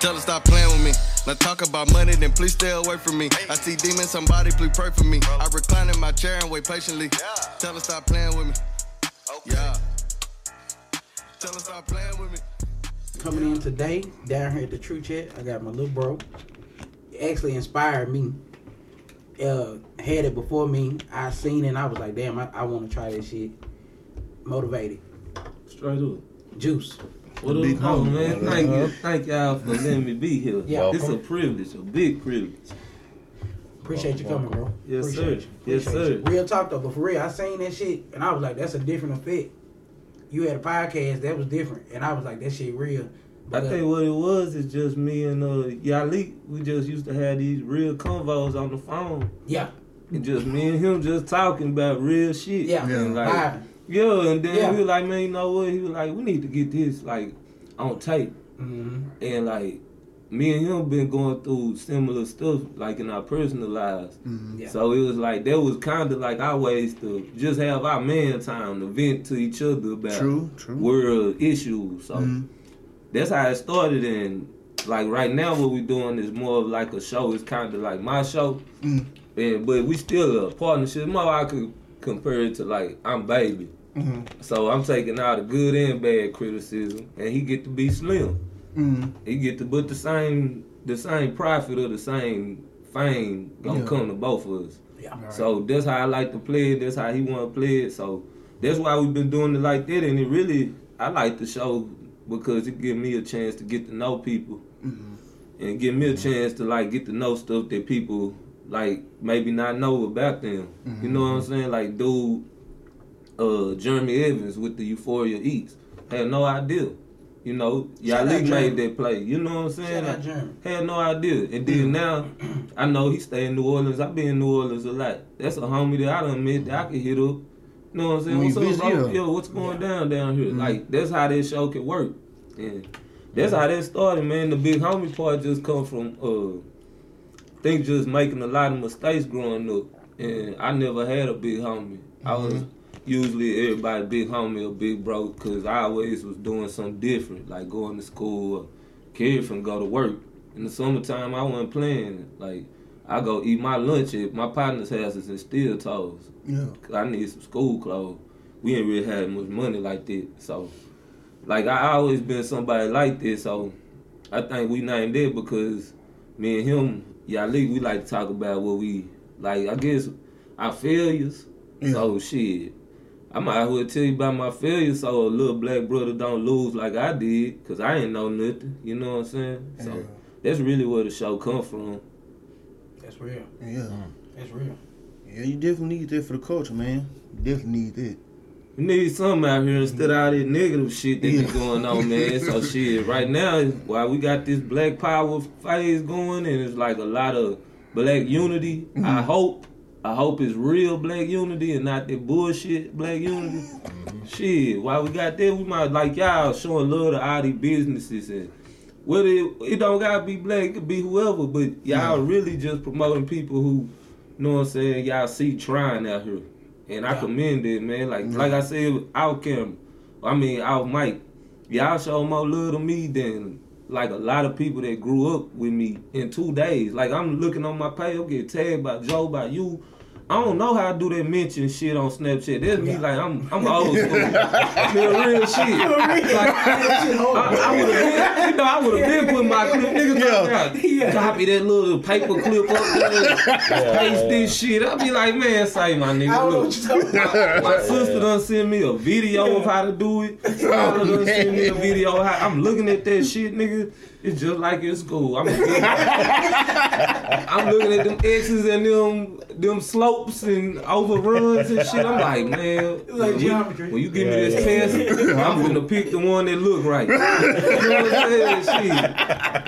Tell her stop playing with me. Now talk about money, then please stay away from me. I see demons, somebody please pray for me. I recline in my chair and wait patiently. Tell her stop playing with me. Yeah. Tell her stop playing with me. coming in today down here at the True Chat. I got my little bro. It actually inspired me. Uh, had it before me. I seen it and I was like, damn, I, I want to try this shit. Motivated. Straight up. Juice. What up, Big oh, homie. man? Thank you, thank y'all for letting me be here. Yeah. it's a privilege, a big privilege. Appreciate you coming, bro. Yes, Appreciate sir. you. Yes, Appreciate you. sir. Real talk though, but for real, I seen that shit and I was like, that's a different effect. You had a podcast that was different, and I was like, that shit real. I But, uh, think what it was is just me and uh Yalik. We just used to have these real convos on the phone, yeah, and just me and him just talking about real shit. yeah, And like, vibing. Yeah, and then Yeah. we were like, man, you know what? He was like, we need to get this like on tape, hmm and like. Me and him been going through similar stuff, like in our personal lives. Yeah. So it was like that was kind of like our ways to just have our man time to vent to each other about True, true. world issues. So Mhm. that's how it started. And like right now, what we're doing is more of like a show. It's kind of like my show, Mm. and but we still a partnership. More I could compare it to like I'm baby. Mhm. So I'm taking all the good and bad criticism, and he get to be slim. Mhm. He get to put the same the same profit or the same fame gonna Yeah. come to both of us. Yeah. So that's how I like to play it. That's how he want to play it. So that's why we've been doing it like that. And it really, I like the show because it give me a chance to get to know people and give me a chance to like get to know stuff that people like maybe not know about them. You know what I'm saying? Like dude, uh, Jeremy Evans with the Euphoria Eats had no idea. You know, Yalik made that play. You know what I'm saying? Shout out Had no idea. And then now, I know he stay in New Orleans. I been in New Orleans a lot. That's a homie that I done met that I can hit up. You know what I'm saying? When What's up, bro? Yo, what's going down down here? Mhm. Like, that's how this show can work. And that's how that started, man. The big homie part just come from, uh, think just making a lot of mistakes growing up. And I never had a big homie. I was Mm-hmm. Usually everybody big homie or big bro because I always was doing something different, like going to school or kid from go to work. In the summertime, I wasn't playing. Like, I go eat my lunch at my partner's houses and steel toes. Yeah. 'Cause I need some school clothes. We ain't really had much money like that. So, like, I always been somebody like this. So, I think we named it because me and him, Yalik, we like to talk about what we, like, I guess, our failures. Yeah. So, shit. I might as well tell you about my failures so a little black brother don't lose like I did, because I ain't know nothing. You know what I'm saying? So, Yeah. that's really where the show come from. That's real. Yeah. That's real. Yeah, you definitely need that for the culture, man. You definitely need that. We need something out here instead of all this negative shit that Yeah. be going on, man. So shit, right now, while we got this black power phase going, and it's like a lot of black unity. I mm-hmm. hope, I hope it's real black unity and not that bullshit black unity. Mm-hmm. Shit, while we got that, we might like y'all showing love to all these businesses and. Whether it, it don't gotta be black, it could be whoever, but y'all mm-hmm. really just promoting people who, you know what I'm saying, y'all see trying out here. And I Yeah. commend it, man. Like mm-hmm. like I said, out camera, I mean out mic, y'all show more love to me than like a lot of people that grew up with me in two days. Like I'm looking on my page, I'm getting tagged by Joe, by you. I don't know how to do that mention shit on Snapchat. That's me Yeah. like I'm I'm old school. I mean, real shit. Like, I, I would have been, you know, I would have been putting my clip. Niggas Yeah. yeah. Yeah. copy that little paper clip up there, paste this shit. I'll be like, man, say my I nigga. Look, what you're talking about. my sister done send me a video of how to do it. Father done send me a video of how I'm looking at that shit, nigga. It's just like in school. I'm, I'm looking at them X's and them them slopes and overruns and shit. I'm like, man, like when, you, geometry. when you give me this test, I'm gonna pick the one that look right. you know what I'm saying? Shit.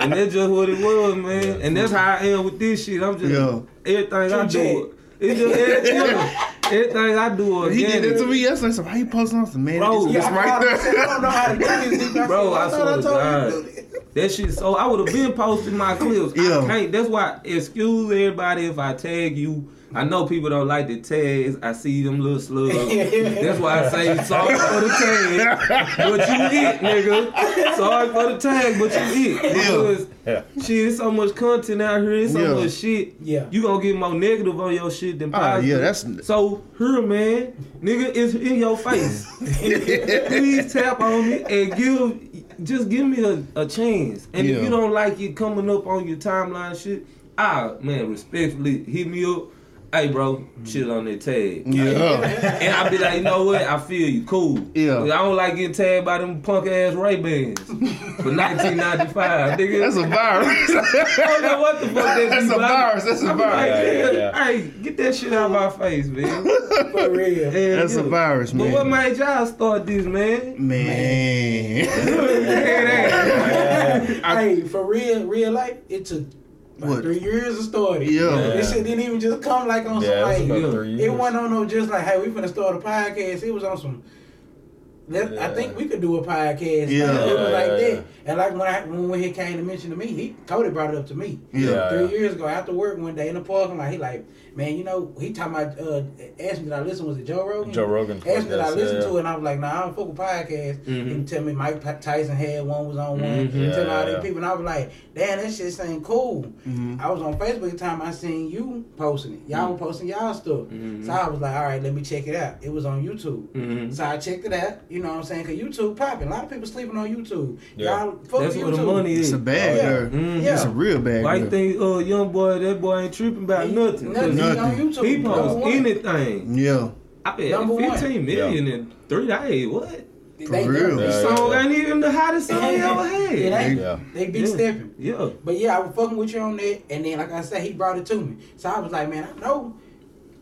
And that's just what it was, man. And that's how I am with this shit. I'm just Yeah. everything I True do. It's just everything, everything I do He did organic. it to me yesterday. So how you posting on some man? Bro, it's, Yeah, it's I, right I, said, I don't know how to do this. Bro, I said, swear thought to God. To do that. That shit. So I would have been posting my clips. Yeah. I can't. That's why. Excuse everybody if I tag you I know people don't like the tags. I see them little slugs. That's why I say sorry for the tag, but you eat, nigga. Sorry for the tag, but you eat. Because Yeah. shit, it's so much content out here. It's so Yeah. much shit. Yeah. You gonna get more negative on your shit than Ah, positive. yeah, that's- so here, man, nigga, it's in your face. Please tap on me and give, just give me a, a chance. And if you don't like it coming up on your timeline, shit, ah, man, respectfully hit me up. Hey, bro, chill mm. on that tag. Yeah. And I'll be like, you know what? I feel you, cool. Yeah. I don't like getting tagged by them punk ass Ray Bans for 1995, nigga. That's a virus. I don't know what the fuck that That's be a virus. That's a be like, virus. Yeah, yeah, yeah. Hey, get that shit out of my face, man. For real. And, That's a virus, man. But what made y'all start this, man? Man. hey, for real, real life, it took about What? three years of start it. Yeah. This shit didn't even just come like on Yeah, some it's like about three it years. wasn't on no just like hey we finna start a podcast. It was on some. Let, I think we could do a podcast. Yeah. it was like Yeah, that. Yeah. And like when I, when he came to mention to me, he Cody brought it up to me. Yeah. Three years ago, after work one day in the parking lot, he like, man, you know, he talking about uh, asked me did I listen? Was it Joe Rogan? Joe Rogan Asked me did I listen yeah. to it, and I was like, nah, I don't fuck with podcasts. Mhm. He tell me Mike Tyson had one, was on one. Mhm. He tell me all yeah, these people, and I was like, damn, that shit ain't cool. Mhm. I was on Facebook at the time I seen you posting it. Y'all were posting y'all stuff. Mhm. So I was like, all right, let me check it out. It was on YouTube. Mhm. So I checked it out. You know what I'm saying? Cause YouTube popping. A lot of people sleeping on YouTube. Yeah. Y'all fuck That's with where the money is. It's is. a bag Yeah. there. Mhm. Yeah. It's a real bag Why there. you think, uh, young boy, that boy ain't tripping about He- nothing? 'Cause Nothing. He on Nothing. He posts anything. Yeah. I bet Number one. 15 million in three days. What? For they, real. They, The Yeah, song yeah. ain't even the hottest song he ever had. It ain't. Yeah. They big Yeah. stepping. Yeah. But yeah, I was fucking with you on that, and then like I said, he brought it to me. So I was like, man, I know.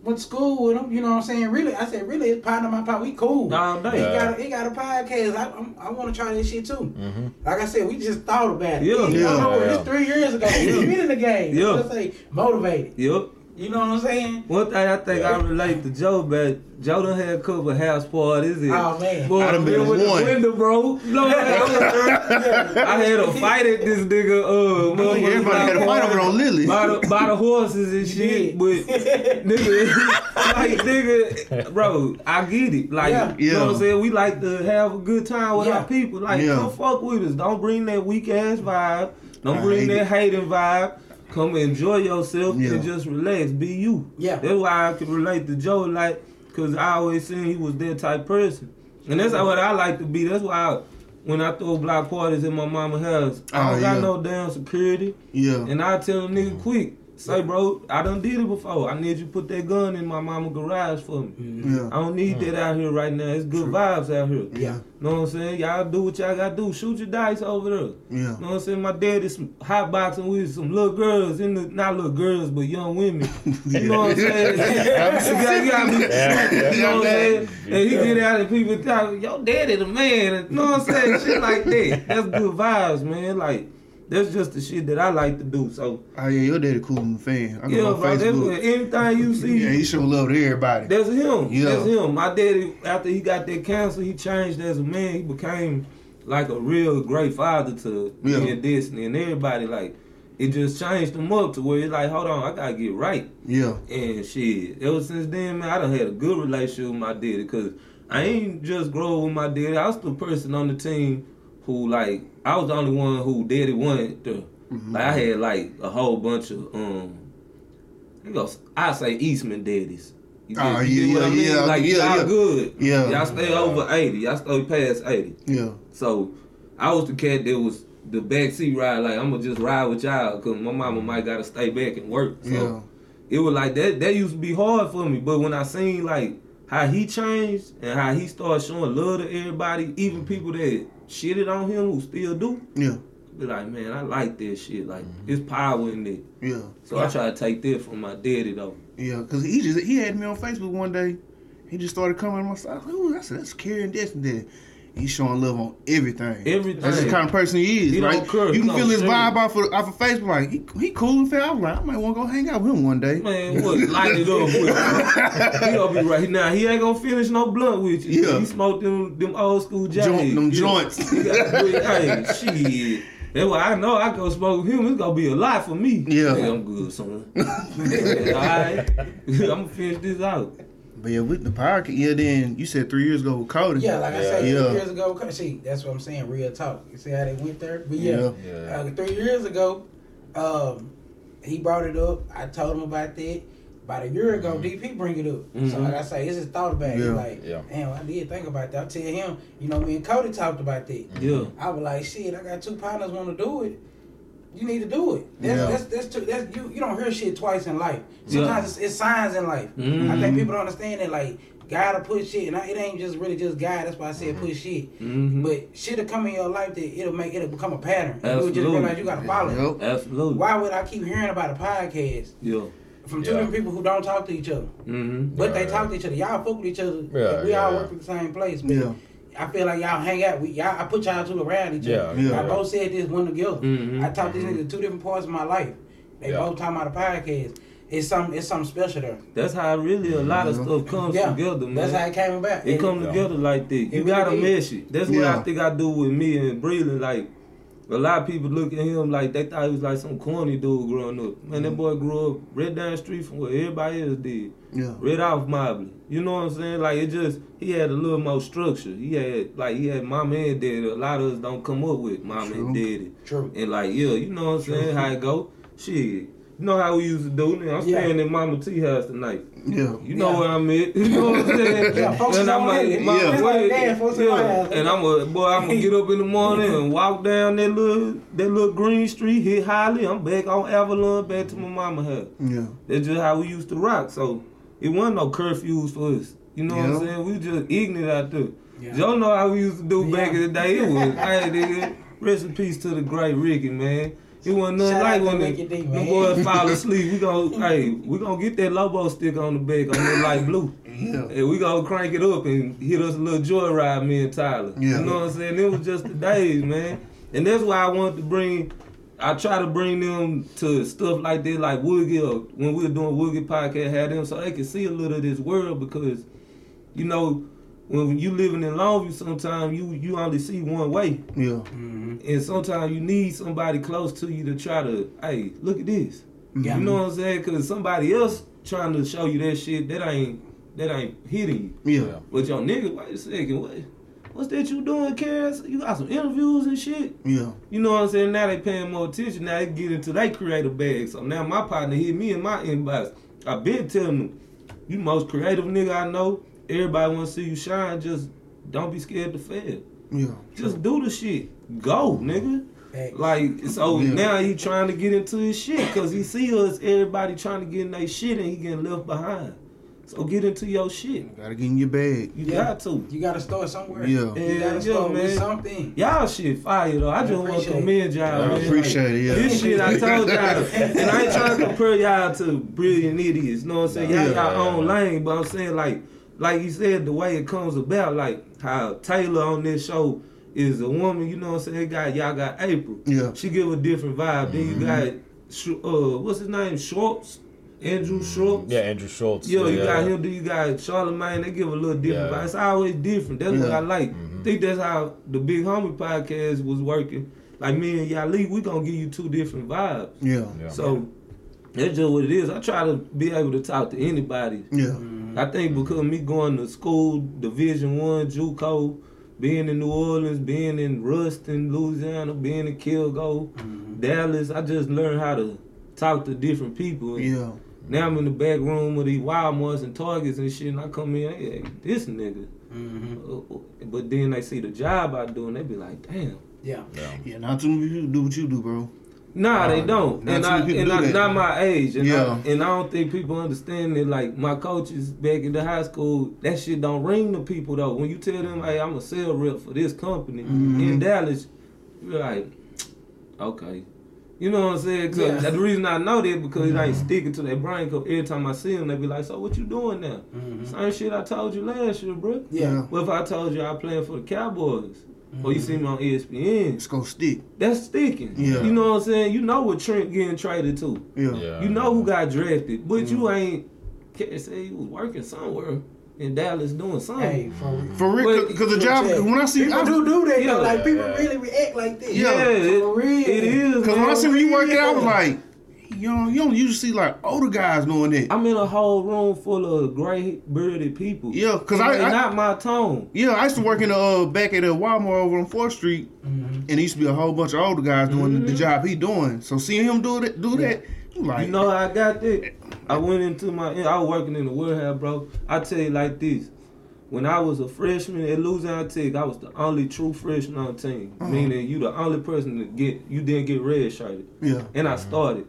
Went to school with him, you know what I'm saying? Really, I said, really, it's partner my part. We cool. All day. He Yeah. got a, he got a podcast. I I'm, I want to try this shit too. Mm-hmm. Like I said, we just thought about it. Yeah. you know, Yeah. it's three years ago. We been in the game. Yeah. Let's say motivated. Yep. You know what I'm saying? One thing I think Yeah. I relate to Joe, but Joe done had a couple house parties. And Oh, man. Boy, I done been with one. the window, bro. Lord, I had a fight at this nigga. Uh, motherfucking Everybody had a fight over on Lily. By the, by the horses and shit, did. but nigga, like nigga, bro, I get it. Like, Yeah. you know what I'm saying? We like to have a good time with Yeah. our people. Like, Yeah. come fuck with us. Don't bring that weak ass vibe. Don't I bring that it. hating vibe. Come enjoy yourself Yeah. and just relax. Be you. Yeah. That's why I can relate to Joe, like, cause I always seen he was that type person, and that's what I like to be. That's why I, when I throw block parties in my mama house, I Oh, don't got yeah. no damn security. Yeah. And I tell a nigga quick, say, bro, I done did it before. I need you to put that gun in my mama garage for me. Mm-hmm. Yeah. I don't need mm-hmm. that out here right now. It's good vibes out here. Yeah. Know what I'm saying? Y'all do what y'all gotta do. Shoot your dice over there. Yeah. Know what I'm saying? My dad is some hot boxing with some little girls in the not little girls but young women. You know what I'm saying? You got- you got me- Yeah. You know what I'm saying? And he get out and people talk, yo, daddy the man. You know what I'm saying? Shit like that. That's good vibes, man. Like that's just the shit that I like to do. So Oh yeah, your daddy cool fan. I go yeah, on bro. Facebook. anything you see, Yeah, he show love to everybody. that's him. Yeah. That's him. My daddy, after he got that cancer, he changed as a man. He became like a real great father to Yeah. me and Destiny and everybody. Like, it just changed him up to where it's like, hold on, I gotta get right. Yeah. And shit, ever since then, man, I done had a good relationship with my daddy. Cause I ain't just grow with my daddy. I was the person on the team who, like, I was the only one who daddy wanted to. Mm-hmm. Like, I had like a whole bunch of um, you know, I say Eastman daddies. You get, Oh, you yeah, what I yeah, mean? yeah, Like yeah, y'all yeah. good. Yeah. Y'all stay over eighty. Y'all stay past eighty. Yeah. So I was the cat that was the backseat ride. Like I'm gonna just ride with y'all because my mama might gotta stay back and work. So Yeah. it was like that. That used to be hard for me. But when I seen like how he changed and how he started showing love to everybody, even people that shitted on him who still do, Yeah. be like, man, I like this shit. Like mm-hmm. it's power in it. Yeah. So I try to take that from my daddy though. Yeah, cause he just he had me on Facebook one day. He just started coming on my side. I was like, Ooh, I said, that's Karen Destiny. He's showing love on everything. Everything. That's the kind of person he is, He right? You can feel his vibe off of, off of Facebook. Like he, he cool and fair. I was like, I might want to go hang out with him one day. Man, what light it up with. He gonna be right now. He ain't gonna finish no blunt with you. Yeah. He smoked them them old school jacks. Joint, them joints. He got good- hey, shit. That's why I know I go smoke with him. It's gonna be a lot for me. Yeah. Hey, I'm good, son. All right, I'm gonna finish this out. But yeah, with the podcast, yeah. Then you said three years ago with Cody. Yeah, like I Yeah. said, Yeah. three years ago. See, that's what I'm saying. Real talk. You see how they went there? But yeah, Yeah. Yeah. Uh, three years ago, um, he brought it up. I told him about that. About a year ago, DP bring it up. So Mhm. like I say, it's his thought about it. Yeah. Like, Yeah. damn, I did think about that. I tell him, you know, me and Cody talked about that. Yeah. I was like, shit, I got two partners want to do it. You need to do it. That's Yeah. that's that's, too, that's you. You don't hear shit twice in life. Yeah. Sometimes it's, it's signs in life. I Mhm. think people don't understand that. Like God will put shit, and I, it ain't just really just God. That's why I said put shit. Mhm. But shit'll come in your life that it'll make it'll become a pattern. You would just Absolutely. realize you gotta follow it. Yep. Absolutely. Why would I keep hearing about a podcast Yeah. from two Yeah. different people who don't talk to each other? Mm-hmm. But they talk to each other. Y'all fuck with each other. Yeah, we all yeah. work at the same place. But Yeah. I feel like y'all hang out. We y'all I put y'all two around each Yeah, other. yeah. I both said this one together. Mhm. I talked to these niggas two different parts of my life. They Yeah. both talking about a podcast. It's something it's something special there. That's how really a lot of stuff comes Yeah. together, man. That's how it came about. It And- come Yeah. together like this. You really gotta did. mesh it. That's what I think I do with me and Breland. Like a lot of people look at him like they thought he was like some corny dude growing up. Man, that boy grew up right down the street from where everybody else did. Yeah. Right off Mobley. You know what I'm saying? Like it just he had a little more structure. He had like he had mama and daddy. A lot of us don't come up with mama True. and daddy. True. And like, yeah, you know what I'm saying? How it go? Shit. You know how we used to do it. I'm Yeah. staying in Mama T house tonight. Yeah. You know Yeah. where I'm at. You know what I'm saying? Yeah, folks is and I'm on like, it. my Yeah. It's like, folks is on yeah. it. And I'm a boy. I'm gonna get up in the morning and walk down that little that little green street, hit Holly. I'm back on Avalon, back to my mama house. Yeah. That's just how we used to rock. So it wasn't no curfews for us. You know what I'm saying? We just ignorant out there. Yeah. Y'all know how we used to do back Yeah. in the day. It was, hey, nigga, rest in peace to the great Ricky, man. It wasn't nothing Shout like out to when the, the boys fall asleep. We gon' hey, we gonna get that Lobo stick on the back on that light blue. Yeah. And we gonna crank it up and hit us a little joyride, me and Tyler. Yeah. You know what I'm saying? It was just the days, man. And that's why I wanted to bring I try to bring them to stuff like that, like Woogie or when we were doing Woogie podcast, had them so they could see a little of this world because, you know, when you living in Longview, sometimes you you only see one way, Yeah. Mm-hmm. and sometimes you need somebody close to you to try to, hey, look at this. Yeah. You know what I'm saying? Because somebody else trying to show you that shit that ain't that ain't hitting you. Yeah. But your nigga, wait a second, what? What's that you doing, Cass? You got some interviews and shit. Yeah. You know what I'm saying? Now they paying more attention. Now they get into their creative bag. So now my partner hit me in my inbox. i been telling them, you most creative nigga I know. Everybody want to see you shine. Just don't be scared to fail. Yeah. Just do the shit. Go, nigga. Facts. Like so Yeah. now he trying to get into his shit because he see us everybody trying to get in their shit and he getting left behind. So get into your shit. You Gotta get in your bag. You Yeah. got to. You gotta start somewhere. Yeah. You gotta yeah, start with something. Y'all shit fire though. I just want to appreciate it. commend y'all, I man. appreciate it. Yeah. This shit I told y'all, and I ain't trying to compare y'all to brilliant idiots. You know what I'm saying? Y'all Yeah, y'all own lane, but I'm saying like, like you said, the way it comes about, like how Taylor on this show is a woman. You know what I'm saying? Got y'all got April. Yeah. She give a different vibe. Then you got, uh, what's his name? Schwartz, Andrew Schulz. Yeah, Andrew Schulz. Yo, you got him. Do you got Charlamagne? They give a little different. Yeah. vibe. It's always different. That's what I like. Mm-hmm. think that's how the Big Homie podcast was working. Like me and Yali, we gonna give you two different vibes. Yeah. Yeah. So that's just what it is. I try to be able to talk to anybody. Yeah. I think because me going to school, Division One, JUCO, being in New Orleans, being in Ruston, Louisiana, being in Kilgore, Dallas, I just learned how to talk to different people. And Yeah. now I'm in the back room with these Walmarts and Targets and shit, and I come in, hey, this nigga. Mm-hmm. Uh, uh, But then they see the job I do, and they be like, damn. Yeah. Yeah. Yeah. Not too many people do what you do, bro. Nah, they don't, not and too I many and do I, that. not my age, and Yeah. I, and I don't think people understand that. Like my coaches back in the high school, that shit don't ring to people though. When you tell them, "Hey, I'm a sales rep for this company Mm-hmm. in Dallas," you're like, "Okay." You know what I'm saying? 'Cause Yeah. the reason I know that because it Mm-hmm. ain't sticking to their brain. Cause every time I see them, they be like, "So what you doing now?" Same shit I told you last year, bro. Mm-hmm. Yeah. What if I told you I playing for the Cowboys, or you see Mm-hmm. me on ESPN? It's gonna stick. That's sticking. Yeah. You know what I'm saying? You know what Trent getting traded to. Yeah. Yeah. You know who got drafted, but Mm. you ain't can't say he was working somewhere. in Dallas doing something. Hey, for For real, because the job Yeah. when I see, people I, do do that. Yeah. though. Like people Yeah. really react like this. Yeah. yeah, it, For real. it is. because when I see when you work out, I was like, you know, you don't usually see like older guys doing that. I'm in a whole room full of gray bearded people. Yeah, 'cause And I- they I- not my tone. Yeah, I used to work in the uh, back at a Walmart over on Fourth Street, Mm-hmm. and there used to be a whole bunch of older guys doing the, the job he doing. So seeing him do that, do that, I'm like, You know how I got that? I went into my. I was working in the warehouse, bro. I tell you like this. When I was a freshman at Louisiana Tech, I was the only true freshman on the team. Uh-huh. Meaning you the only person to get you didn't get red shirted. yeah, And I started.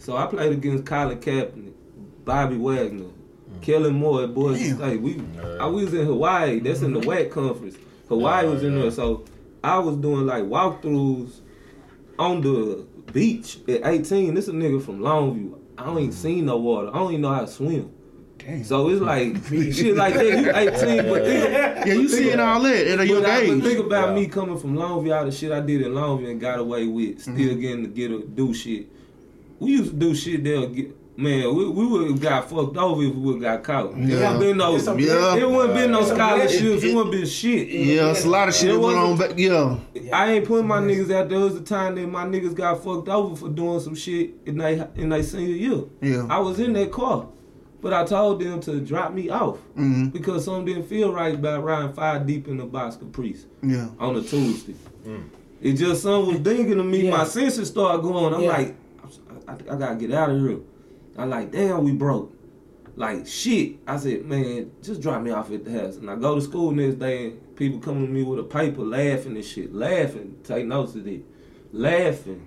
So I played against Colin Kaepernick, Bobby Wagner, mm. Kellen Moore at Boise Damn. State. We I was in Hawaii. That's in the mm-hmm. WAC conference. Hawaii was in there. So I was doing like walkthroughs on the beach at 18. This a nigga from Longview. I don't even mm. seen no water. I don't even know how to swim. damn. So it's like shit like that. You 18, but think, yeah, you seeing all that at a young but, I, but age. think about Yeah. me coming from Longview, all the shit I did in Longview and got away with, still Mm-hmm. getting to get a, do shit. We used to do shit that'll get. Man, we, we would have got fucked over if we would have got caught. It Yeah. wouldn't been no, It's a- Yeah. it wouldn't been no It's a- scholarships. it- It wouldn't been shit. yeah, it's a lot of shit It that went on. wasn't- Back, yeah, I ain't putting my niggas out there. There was a time that my niggas got fucked over for doing some shit in they in they senior year. yeah, I was in that car, but I told them to drop me off hmm because something didn't feel right about riding five deep in the box caprice yeah. on a Tuesday. It just something was dinging to me. Yeah. My senses started going. I'm Yeah. like, I, I, I gotta get out of here. I like, damn, we broke. Like shit. I said, man, just drop me off at the house. And I go to school next day, and people come to me with a paper, laughing and shit, laughing. Take notes of it, laughing.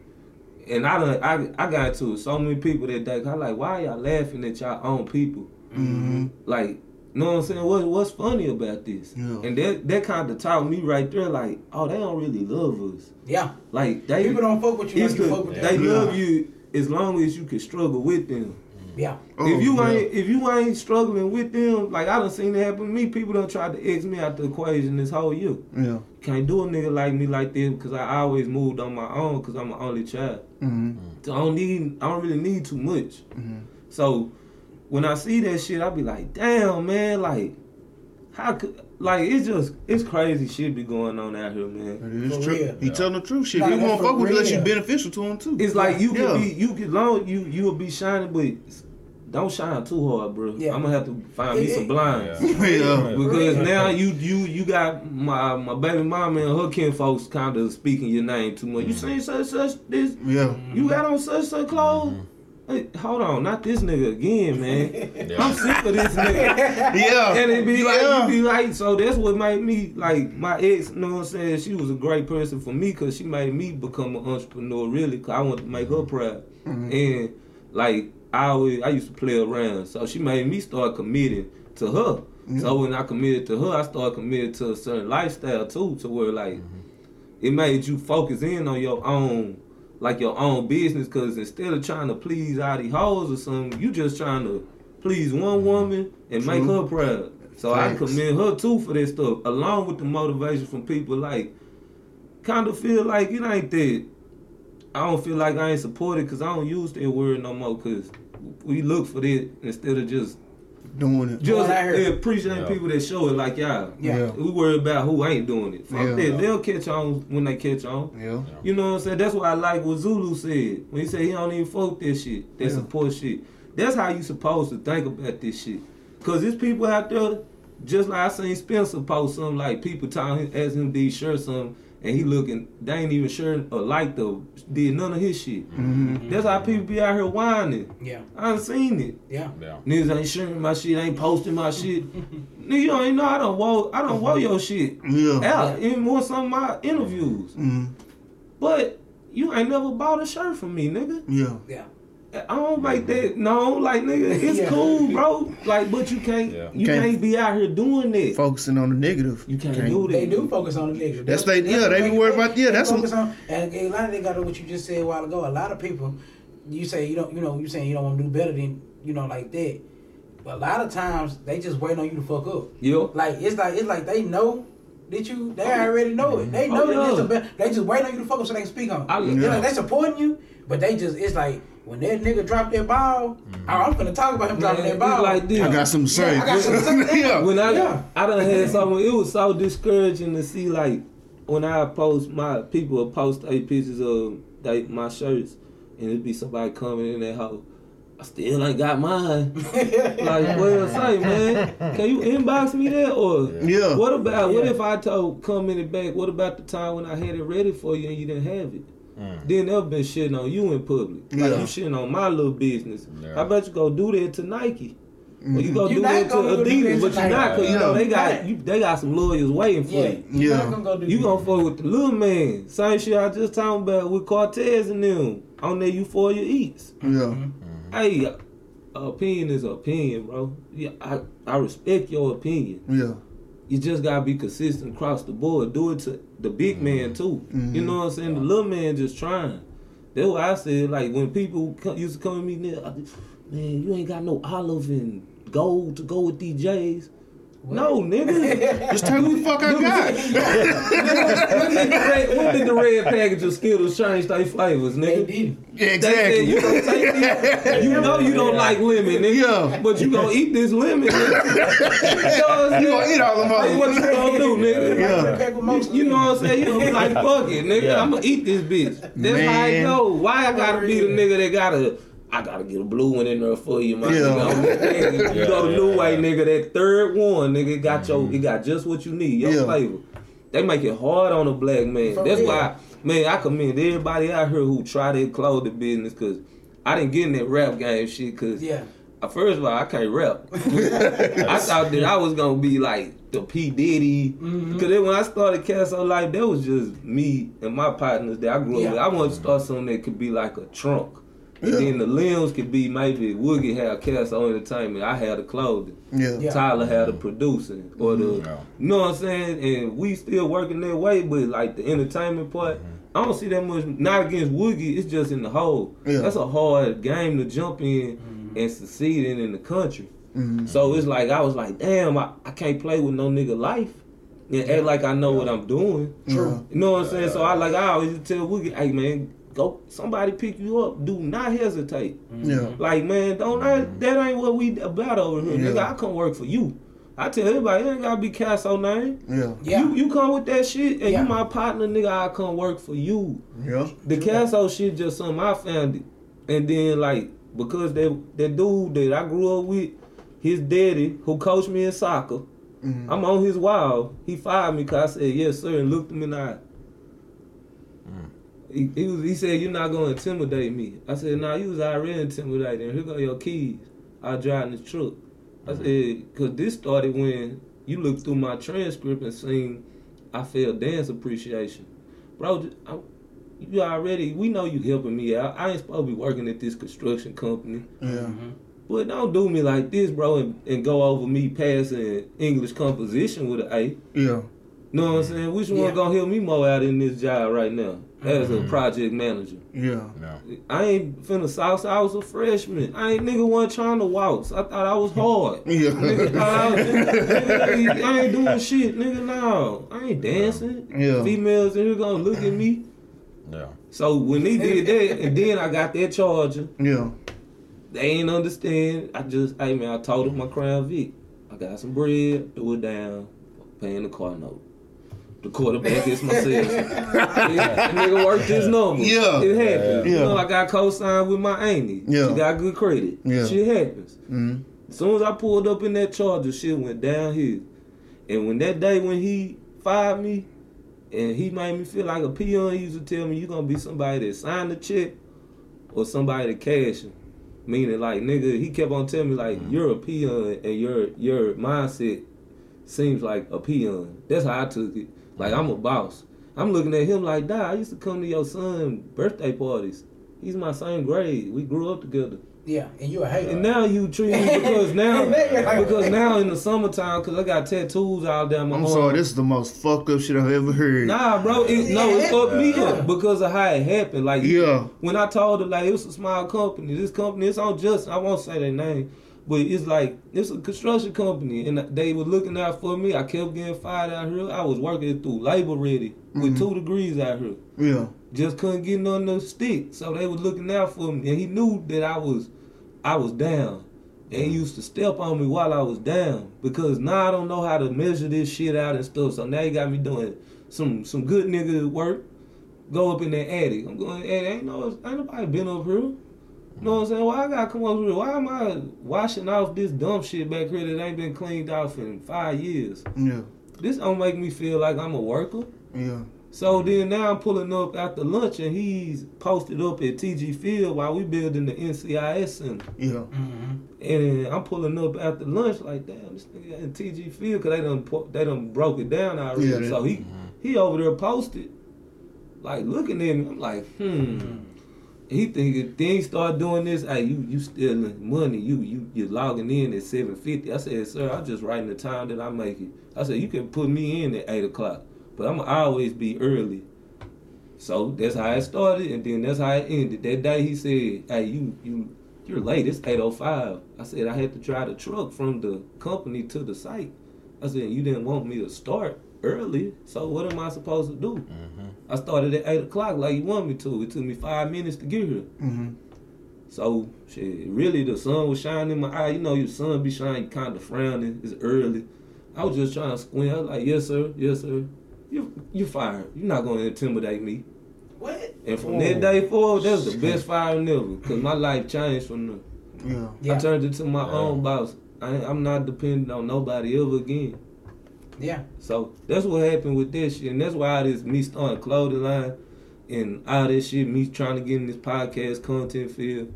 And I done, I I got to so many people that day. I like, why y'all laughing at y'all own people? hmm Like, know what I'm saying? What what's funny about this? Yeah. And that that kind of taught me right there, like, oh, they don't really love us. Yeah. Like they People don't fuck with you like it's you the- fuck with they them. love you as long as you can struggle with them. Yeah. Oh, if you yeah. ain't if you ain't struggling with them, like I done seen it happen to me, people done tried to X me out the equation this whole year. yeah, Can't do a nigga like me like this because I always moved on my own because I'm an only child. hmm So I don't need I don't really need too much. Mhm. So when I see that shit, I be like, damn man, like how could like it's just it's crazy shit be going on out here, man. It is For true. real. He telling the truth. Shit, Nah, he that's won't fuck with you unless you real. beneficial to him too. It's like you can Yeah. be you can long you you'll be shining, but don't shine too hard, bro. Yeah. I'm gonna have to find me some blinds. yeah, yeah. Because Real. now you you you got my my baby mama and her kin folks kind of speaking your name too much. You mm. seen such such this? yeah. You got on such such clothes? Mm-hmm. Hey, hold on, not this nigga again, man. I'm sick of this nigga. Yeah. And it be like, Yeah. be like, so that's what made me, like, my ex, you know what I'm saying? She was a great person for me because she made me become an entrepreneur, really, because I wanted to make her proud. Mm-hmm. And, like, I always, I used to play around. So she made me start committing to her. Mm-hmm. So when I committed to her, I started committed to a certain lifestyle, too, to where, like, mm-hmm. it made you focus in on your own, like your own business. Cause instead of trying to please all these hoes or something, you just trying to please one mm-hmm. woman and make her proud. So I Facts. commend her too for this stuff, along with the motivation from people like, kind of feel like it ain't that. I don't feel like I ain't supported because I don't use that word no more. Cause we look for that instead of just Doing it. just I heard. appreciating Yeah. people that show it like y'all. Yeah. Yeah. We worry about who ain't doing it. Fuck Yeah. that. They'll catch on when they catch on. Yeah. You know what I'm saying? That's why I like what Zulu said. When he said he don't even fuck this shit. That Yeah. support shit. That's how you supposed to think about this shit. Cause there's people out there, just like I seen Spencer post something like people telling him asking him these shirts something and he looking they ain't even sure or like the did none of his shit. Mm-hmm. That's how people be out here whining. Yeah. I done seen it. Yeah. Yeah. Niggas ain't sharing my shit, ain't posting my shit. Nigga, you don't even know I don't whoa I don't whoa your shit Yeah. out in more some of my interviews. Mm-hmm. But you ain't never bought a shirt from me, nigga. Yeah. Yeah. I don't make that. No, like nigga, it's Yeah. cool, bro. Like, but you can't, Yeah. you Can't- can't, be out here doing that. Focusing on the negative. You can't do that. They do focus on the negative. That's they- yeah, what they be worried about- yeah, that's what- focus on. And a lot of they got what you just said a while ago. A lot of people, you say you don't, you know, you saying you don't want to do better than you know like that. But a lot of times they just waiting on you to fuck up. Yo, Like it's like it's like they know Did you? They oh, already know it. They oh, know Oh, that it's yeah. a. They just wait on you to fuck up so they can speak on. it. I- Yeah. like, they supporting you, but they just it's like when that nigga drop that ball. Oh, I'm gonna talk about him dropping Man, that ball. like this. I got something to say. Yeah, I got something to say. yeah. when I Yeah. I done had something. It was so discouraging to see like when I post my people will post their pictures of they, my shirts, and it'd be somebody coming in that house. I still ain't got mine. like, what else say, man? Can you inbox me that or? Yeah. What about what if I told come in the back? What about the time when I had it ready for you and you didn't have it? Mm. Then they'll been shitting on you in public. Like Yeah. you shitting on my little business. Yeah. How about you go do that to Nike? Or you mm-hmm. go You do not that to gonna do Adidas, but to you not because you know they got you, they got some lawyers waiting for Yeah, you. you Yeah. not gonna go do You gonna fuck with the little man. Same shit I just talking about with Cortez and them on their Euphoria Eats. Yeah. Mm-hmm. Mm-hmm. Hey, uh, opinion is opinion, bro. Yeah, I, I respect your opinion. Yeah. You just gotta be consistent across the board. Do it to the big mm-hmm. man too. You know what I'm saying? The mm-hmm. little man just trying. That's why I said like when people used to come to me, man, you ain't got no olive and gold to go with these J's. No, nigga. Just tell me what the fuck I got. when, did the red, when did the red package of Skittles change their flavors, They nigga? did. Yeah, They said you exactly. gonna take this. You know you don't like lemon, nigga. Yeah. But you gonna eat this lemon, nigga. you know what I'm You gonna saying? eat all them Like, what you gonna do, nigga? Yeah. Pack with most You know what I'm saying? You gonna be like, fuck it, nigga. Yeah. I'm gonna eat this bitch. That's how it Man. go. Why I gotta be the nigga that gotta, I gotta get a blue one in there for you, my Yeah. nigga. You Yeah, go the new yeah, way, yeah. nigga. That third one, nigga, got your, it got just what you need, your Yeah. flavor. They make it hard on a black man. For That's real. why, man, I commend everybody out here who try their clothing business, cause I didn't get in that rap game shit, cause Yeah. First of all, I can't rap. I thought that I was gonna be like the P Diddy, Mm-hmm. because then when I started Castle Life, that was just me and my partners that I grew up Yeah. with. I wanted to start something that could be like a trunk, and Yeah. then the limbs could be maybe Woogie had cast on Entertainment, I had the clothing, Yeah. Yeah. Tyler had the producing, or the, mm-hmm. Yeah. you know what I'm saying? And we still working that way, but like the entertainment part. Mm-hmm. I don't see that much. Not against Woogie. It's just in the whole. Yeah. That's a hard game to jump in mm-hmm. and succeed in in the country. Mhm. So it's like I was like, damn, I, I can't play with no nigga life and act like I know what I'm doing. True. You know what I'm saying? So I like I always tell Woogie, hey man, go somebody pick you up. Do not hesitate. Yeah. Like man, don't I, that ain't what we about over here, Yeah. nigga. I come work for you. I tell everybody, it ain't gotta be Casso name. Yeah. Yeah. You you come with that shit and Yeah. you my partner, nigga. I come work for you. Yeah. The Casso shit just something I found it. And then like because that that dude that I grew up with, his daddy who coached me in soccer, Mhm. I'm on his wall. He fired me because I said yes sir and looked him in the eye. He, he was he said you're not gonna intimidate me. I said nah you was already intimidating. Here go your keys. I drive in the truck. I mm-hmm. said cause this started when you looked through my transcript and seen I failed dance appreciation, bro. I, you already we know you helping me out. I ain't supposed to be working at this construction company. Yeah. Mm-hmm. But don't do me like this, bro, and, and go over me passing English composition with an A. Yeah. Know what I'm saying? Which Yeah. one gonna help me more out in this job right now as a mm-hmm. project manager? Yeah. No. I ain't finna sauce. I was a freshman. I ain't nigga wasn't trying to waltz. I thought I was hard. Yeah. Nigga I, was, nigga, I ain't doing shit, nigga. No, I ain't dancing. Yeah. Females in here gonna look at me. Yeah. So when they did that, and then I got that charger, Yeah. they ain't understand. I just, hey man, I told them my Crown Vic. I got some bread, threw it down, paying the car note. The quarterback is myself. yeah, nigga worked his number. Yeah. It happens. You know, I got co-signed with my auntie. Yeah. She got good credit. Yeah. Shit happens. Mhm. As soon as I pulled up in that charger, shit went downhill. And when that day when he fired me, and he made me feel like a peon, he used to tell me you're gonna be somebody that signed the check or somebody that cash him. Meaning like nigga, he kept on telling me like you're a peon and your your mindset seems like a peon. That's how I took it. Like I'm a boss. I'm looking at him like, Dad, I used to come to your son birthday parties. He's my same grade. We grew up together. Yeah, and you a hater. And now you treat me because now because now in the summertime because I got tattoos all down my I'm arm. sorry. This is the most fucked up shit I've ever heard. Nah, bro. It, no, it fucked me Yeah. up because of how it happened. Like Yeah. when I told her like it was a small company. This company it's on just I won't say their name, But it's like it's a construction company, and they were looking out for me. I kept getting fired out here. I was working through labor ready with Mhm. two degrees out here. Yeah. Just couldn't get none of the stick, so they was looking out for me, and he knew that I was, I was down. And he used to step on me while I was down because now I don't know how to measure this shit out and stuff. So now he got me doing some some good nigga work. Go up in that attic. I'm going, hey, ain't no, ain't nobody been up here. You know what I'm saying? Why I gotta come over here? Why am I washing off this dumb shit back here that ain't been cleaned off in five years? Yeah. This don't make me feel like I'm a worker. Yeah. So then now I'm pulling up after lunch and he's posted up at TG Field while we building the NCIS center. Yeah. Mm-hmm. And I'm pulling up after lunch like, damn, this nigga in TG Field because they done, po- they done broke it down already. Yeah, so he, he over there posted, like looking at me. I'm like, hmm. He think if things start doing this. Hey, you you stealing money. You you you logging in at seven fifty. I said, sir, I'm just writing the time that I make it. I said, you can put me in at eight o'clock, but I'm always be early. So that's how it started, and then that's how it ended. That day he said, hey, you you you're late. It's eight oh five. I said I had to drive the truck from the company to the site. I said you didn't want me to start early, so what am I supposed to do? Mm-hmm. I started at eight o'clock like you want me to. It took me five minutes to get here. Mm-hmm. So shit, really the sun was shining in my eye. You know your sun be shining kind of frowning. It's early. I was just trying to squint. I was like, yes sir, yes sir. You you fired. You're not gonna intimidate me. What? And from that day forward, that was the best firing ever. Cause my life changed from there. Yeah. Yeah. I turned into my Yeah. own boss. I, I'm not dependent on nobody ever again. Yeah. So that's what happened with this shit, and that's why all this me starting clothing line and all this shit, me trying to get in this podcast content field,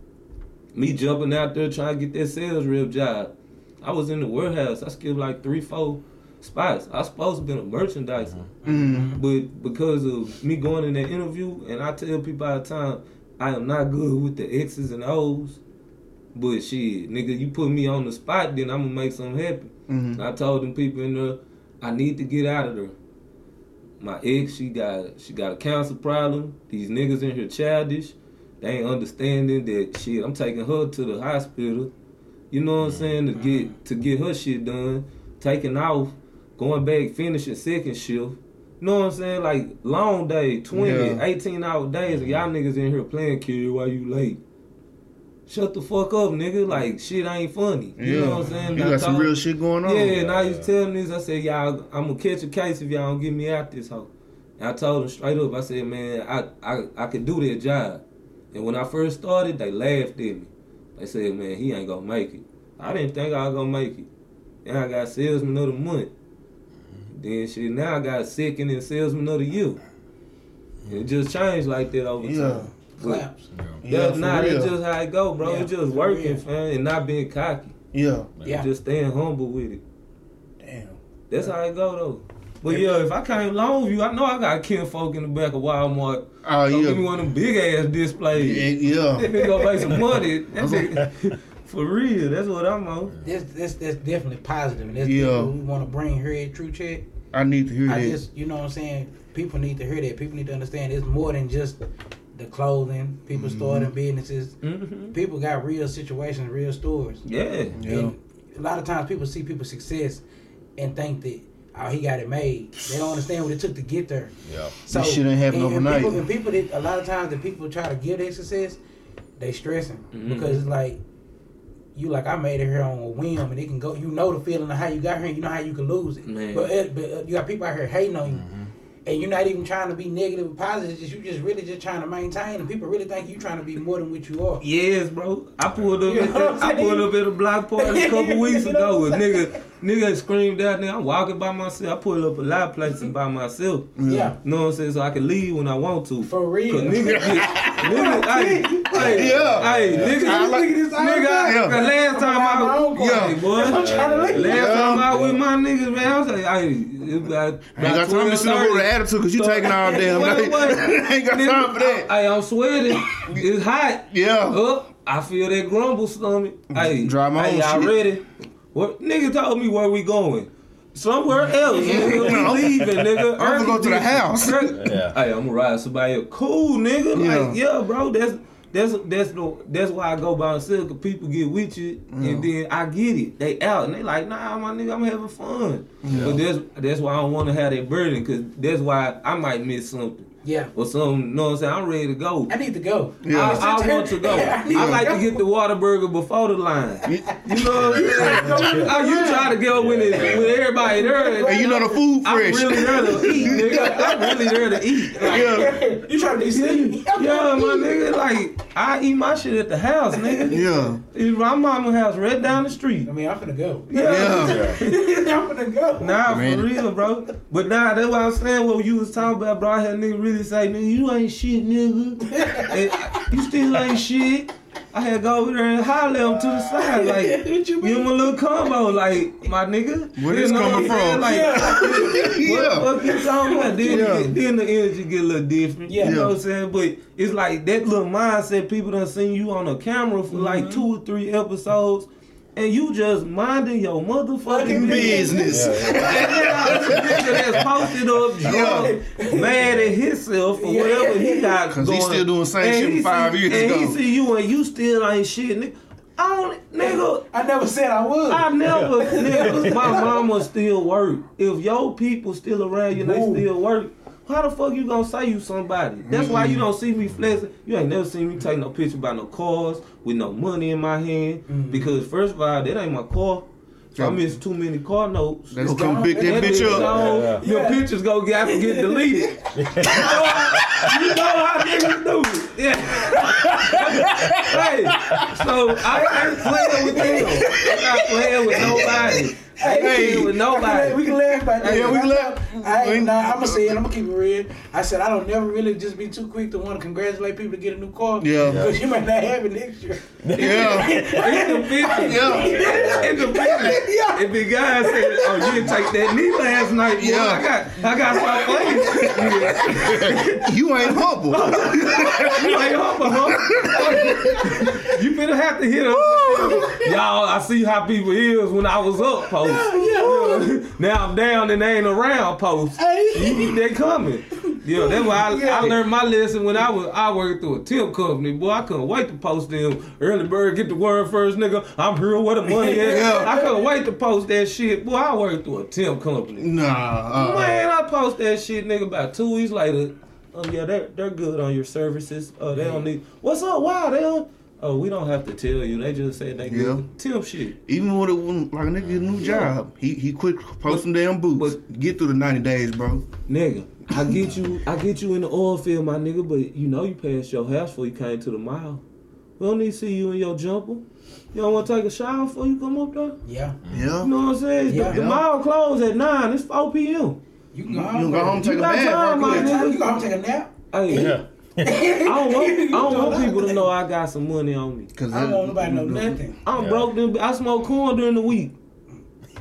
me jumping out there trying to get that sales rep job. I was in the warehouse. I skipped like three, four spots. I was supposed to be a merchandiser, Mm-hmm. but because of me going in that interview, and I tell people all the time, I am not good with the X's and O's. But shit, nigga, you put me on the spot, then I'm gonna make something happen. Mm-hmm. I told them people in there, I need to get out of there. My ex, she got she got a cancer problem. These niggas in here childish. They ain't understanding that shit. I'm taking her to the hospital. You know what I'm saying? To get mm-hmm. to get her shit done. Taking off, going back, finishing second shift. You know what I'm saying? Like long day, 20, Yeah. 18 hour days, and y'all niggas in here playing kid while you late. Shut the fuck up, nigga. Like shit ain't funny. You yeah. know what I'm saying? You I got some real shit going on. yeah, and I used to tell them this. I said, y'all, I'm gonna catch a case if y'all don't get me out this hoe. And I told them straight up. I said, man, I I I could do that job. And when I first started, they laughed at me. They said, man, he ain't gonna make it. I didn't think I was gonna make it. And I got salesman of the month. Then shit, now I got second and salesman of the year. And it just changed like that over Yeah. time. But Claps. Yeah, that's for not. real. It's just how it go, bro. Yeah, it's just for working, real. fam, and not being cocky. Yeah. Yeah. Just staying humble with it. Damn. That's how it go though. But yeah, if I came Longview, I know I got kinfolk in the back of Walmart. Oh Don't yeah. give me one of them big ass displays. Yeah. That yeah. nigga gonna make some money. That nigga, for real, that's what I'm on. That's that's that's definitely positive, and that's Yeah. yeah. we want to bring here at True Check. I need to hear I that. just, you know what I'm saying? People need to hear that. People need to understand it's more than just the clothing. People Mm-hmm. starting businesses. hmm People got real situations, real stories. Yeah. yeah. And a lot of times people see people's success and think that oh he got it made. They don't understand what it took to get there. Yeah. So This shit ain't happen and, and overnight. People, and people that a lot of times the people try to get their success, they stressing Mhm. because it's like you like I made it here on a whim and it can go. You know the feeling of how you got here. And you know how you can lose it. Man. But, it, but uh, you got people out here hating on you. And you're not even trying to be negative or positive. It's Just you just really just trying to maintain, and people really think you're trying to be more than what you are. Yes, bro. I pulled up. You at know I'm the, I pulled up at a block party a couple weeks You know ago. what With I'm nigga, nigga screamed out there. I'm walking by myself. I pulled up a lot of places by myself. Yeah, You know what I'm saying? So I can leave when I want to. for real. Cause nigga, nigga, hey, hey, Yeah. hey, nigga, I like- nigga, I- Yeah. the last time I, my own Yeah. hey, boy, I'm trying to leave. last Yeah. time I with my niggas, man, I was like, hey, it about, I ain't got time to 12, sit over 30. the attitude because you So- taking all damn Wait, night. wait. ain't got time for that. Hey, I'm sweating. It's hot. Yeah. Up, I feel that grumble stomach. Hey, Dry my hey, own y'all shit. ready? What nigga told me where we going? Somewhere else. nigga. No. We leaving, nigga. I'm gonna go to the house. Yeah. Hey, I'm gonna ride somebody else. Cool, nigga. Like, yeah, bro, that's that's that's the that's why I go by myself. Cause people get with you, and mm. then I get it. They out and they like, nah, my nigga, I'm having fun. But that's that's why I don't want to have that burden, cause that's why I might miss something Yeah. or something. You know what I'm saying? I'm ready to go. I need to go. Yeah. I, I want to go. I I to like go. to get the Whataburger before the line. You know what I'm saying? Oh, you try to go when it when everybody there. And you know the food fresh. I'm really there to eat, nigga. I'm really there to eat. Like, yeah, You trying to be silly? yeah, my nigga, like I eat my shit at the house, nigga. yeah. It's my mama house right down the street. I mean, I'm finna go. Yeah. Yeah. I'm finna go. Nah, Man. for real, bro. But nah, that's what I'm saying. What you was talking about, bro. I had nigga really say, nigga, you ain't shit, nigga. And uh, you still ain't shit. I had to go over there and holler at him to the side, like, you give mean? him a little combo, like, my nigga. Where You this coming what I'm saying? from? Like, what Yeah. the fuck you talking about? Then, Yeah. get- then the energy get a little different. Yeah. You know what I'm saying? But it's like that little mindset people done seen you on a camera for like mm-hmm. two or three episodes. And you just minding your motherfucking Fucking business. Business. And then I was nigga that's posted up drunk, mad at himself for Yeah. whatever he got 'Cause he going. still doing the same shit he five see- years and ago. he see you and you still ain't shit, nigga. I don't, nigga. I never said I would. I never, nigga. My mama still work. If your people still around you and they still work, how the fuck you gonna say you somebody? That's why you don't see me flexing. You ain't never seen me take no picture by no cars with no money in my hand. Because first of all, that ain't my car. If I Yeah. miss too many car notes. Let's come pick that bitch up. gone. Yeah. Your pictures go get, get deleted. you, know how, you know how niggas do it. Yeah. hey, so I ain't playing with them. I'm not playing with nobody. I ain't playing with We can laugh about that. Yeah, we can laugh. I ain't, nah, I'm gonna say it. I'm gonna keep it real. I said I don't never really just be too quick to want to congratulate people to get a new car. Yeah. Because you might not have it next year. Yeah. It's the pictures. Yeah. It's the pictures. Yeah. If the guy said, "Oh, you didn't take that knee last night," boy, Yeah. I got, I got some playing. You ain't humble. You ain't humble, huh? you better have to hit him. Y'all, I see how people is when I was up post. Yeah. Now I'm down and they ain't around post. Hey. They coming. Yeah, that's why I, Yeah. I learned my lesson when I was I worked through a tip company. Boy, I couldn't wait to post them. Early bird get the word first, nigga. I'm here where the money at. Yeah. I couldn't wait to post that shit. Boy, I worked through a tip company. Nah. Uh, Man, I post that shit, nigga, about two weeks later. Oh yeah, they're they're good on your services. Oh, they don't need. What's up? Why they don't? Oh, we don't have to tell you. They just said they good. tell shit. even when it when like a nigga get a new job, he he quit posting damn boots. get through the ninety days, bro. Nigga, I get you. I get you in the oil field, my nigga. But you know you passed your house before you came to the mile. We don't need to see you in your jumper. You don't want to take a shower before you come up there. Yeah. Yeah. You know what I'm saying? Yeah. the, the mile closed at nine. It's four p.m. You can You go can home. go home, take a got bath, time, my nigga. You go home take a nap. Hey, Yeah. I don't want. I don't want people to know I got some money on me. Cause I don't want nobody to know mm-hmm. nothing. I'm Yeah. broke. Then I smoke corn during the week.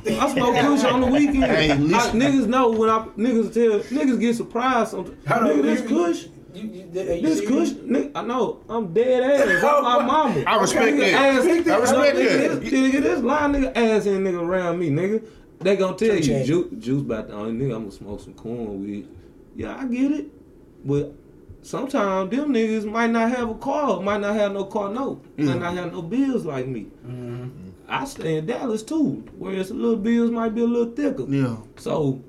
I smoke kush on the weekend. Hey, I, listen- niggas know when I niggas tell niggas get surprised. Sometimes. On, Nigga, this you- kush. You, you, This kush, nigga, I know, I'm dead ass. I'm my mama. I respect Nigga, that. ass- I respect I respect nigga, that. This, nigga, this line nigga ass in nigga around me, nigga. They gonna tell you, Check. Ju- Juice about the only nigga I'm gonna smoke some corn with. Yeah, I get it. But sometimes them niggas might not have a car, might not have no car note, Yeah. might not have no bills like me. Mm-hmm. I stay in Dallas too, whereas the little bills might be a little thicker. Yeah. So,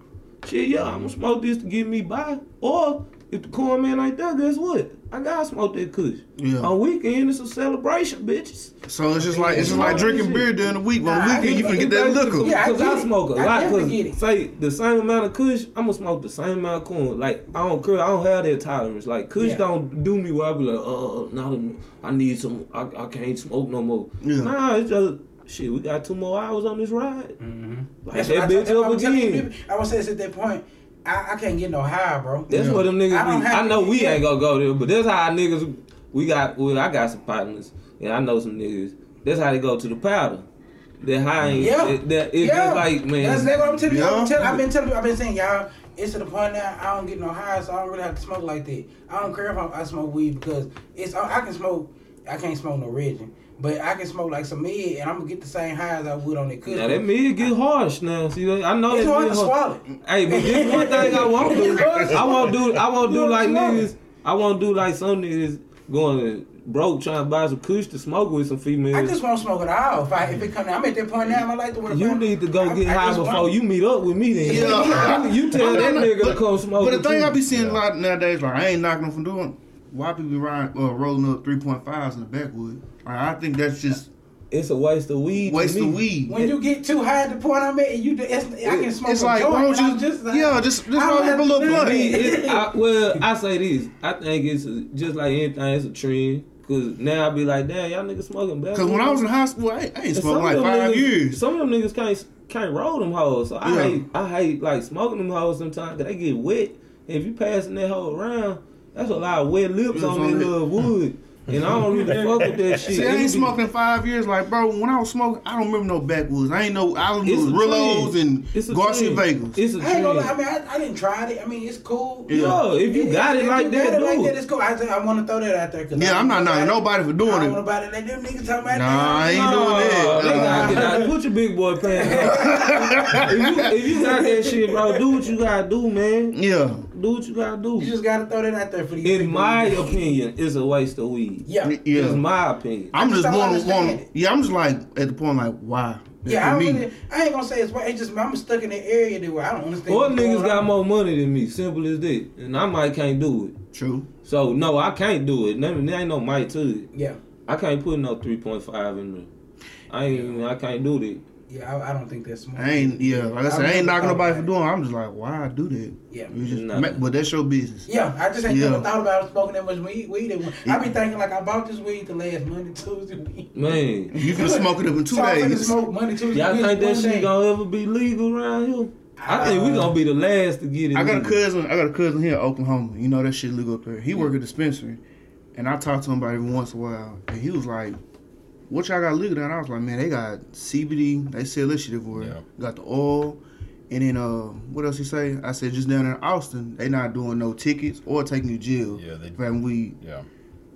shit, yeah, I'm gonna smoke this to get me by. Or if the corn man ain't there, guess what? I gotta smoke that kush. Yeah. On weekend, it's a celebration, bitches. So it's just like it's just like drinking beer during the week. But on the weekend you finna get that liquor. Yeah, I Cause I, get it. smoke a I lot. definitely Cause say the same amount of kush, I'm gonna smoke the same amount of corn. Like I don't care. I don't have that tolerance. Like kush Yeah. don't do me where I be like, uh, not I need some. I, I can't smoke no more. Yeah. Nah, it's just shit. We got two more hours on this ride. Like That's that what I bitch tell- up I'm telling you, again. people- I was saying this at that point. I, I can't get no high, bro. That's Yeah. what them niggas I don't be. I know we ain't gonna go there, but that's how niggas. We got. Well, I got some partners, and I know some niggas. That's how they go to the powder. That high ain't. Yeah. That, that, it's yeah. just like man. That's exactly what I'm telling you. Yeah. I'm telling, I've been telling you. I've been saying y'all. It's to the point now. I don't get no high, so I don't really have to smoke like that. I don't care if I, I smoke weed because it's. I, I can smoke. I can't smoke no Reggie, but I can smoke like some mid, and I'm gonna get the same high as I would on it. now that mid get harsh now. See, I know It's that hard mid to swallow. Hey, but this one thing I won't do. I won't do. I won't do like niggas. I won't do like some niggas going broke trying to buy some kush to smoke with some females. I just won't smoke it all. If I if it come, I'm at that point now. I'm like the one. you need to go I- get I high just before want- you meet up with me. Then Yeah. you, you tell that nigga to come smoke. But the thing you. I be seeing a lot nowadays, like I ain't knocking them from doing. Why people be riding, uh, rolling up 3.5s in the backwood? Like, I think that's just it's a waste of weed. to waste me. of weed. When you get too high at the point I'm at, and you, it's, I can smoke It's a like, joint. why don't you? just like, yeah, just just I roll don't up a little do blunt. I, well, I say this. I think it's a, just like anything. It's a trend. Cause now I be like, damn, y'all niggas smoking better. Cause when I was in high school, I ain't, I ain't And smoked of like them five niggas, years. Some of them niggas can't can't roll them hoes. So I Yeah. hate I hate like smoking them hoes sometimes. Cause they get wet. And if you passing that hoe around, that's a lot of wet lips Lips on on that little wood. And I don't really fuck with that shit. See, I It ain't be- smoked in five years. Like, bro, when I was smoking, I don't remember no backwoods. I ain't know. I was It's a Rillos and a Garcia. Vegas. It's a I ain't gonna lie. I mean, I, I didn't try it. I mean, it's cool. Yeah. Yo, if you got it if like that, got it like that, it's cool. I, I want to throw that out there. Yeah, I I'm don't knocking nobody for it. doing I it. don't know about it. Like them niggas talking about Nah, I ain't that. doing that. they gotta get out. Put your big boy pants on. if, you, if you got that shit, bro, do what you gotta do, man. yeah, Do what you gotta do. You just gotta throw that out there for these. In people. my opinion, it's a waste of weed. Yeah. It's my opinion. I'm I just just don't one one. Yeah, I'm just like at the point like why? Yeah, I, For really, I ain't gonna say it's why. It's just I'm stuck in that area that where I don't understand. Or niggas got on. more money than me. Simple as that. And I might can't do it. True. So no, I can't do it. There there ain't no might to it. Yeah, I can't put no three point five in there. I ain't. I can't do that. Yeah. I, I don't think that's smart. I ain't. Yeah, like I said, I I ain't knocking nobody for doing. it. I'm just like, why I do that? Yeah. You just, Nah. ma- but that's your business. Yeah, I just ain't Yeah. never thought about smoking that much weed. weed at once. I be thinking like I bought this weed the last Monday, Tuesday week. Man, You can smoke it up in two so I'm days. smoke Monday, Tuesday. y'all think that shit day. gonna ever be legal around here? I think we Uh, gonna be the last to get it. I got a cousin. I got a cousin here in Oklahoma. You know that shit legal up there. He work at a dispensary, and I talk to him about it every once in a while. And he was like, "What y'all got legal?" And I was like, "Man, they got CBD. They sell this shit everywhere. Yeah. Got the oil." And then uh, what else he say? I said just down in Austin, they not doing no tickets or taking you jail Yeah, they- for having weed. Yeah.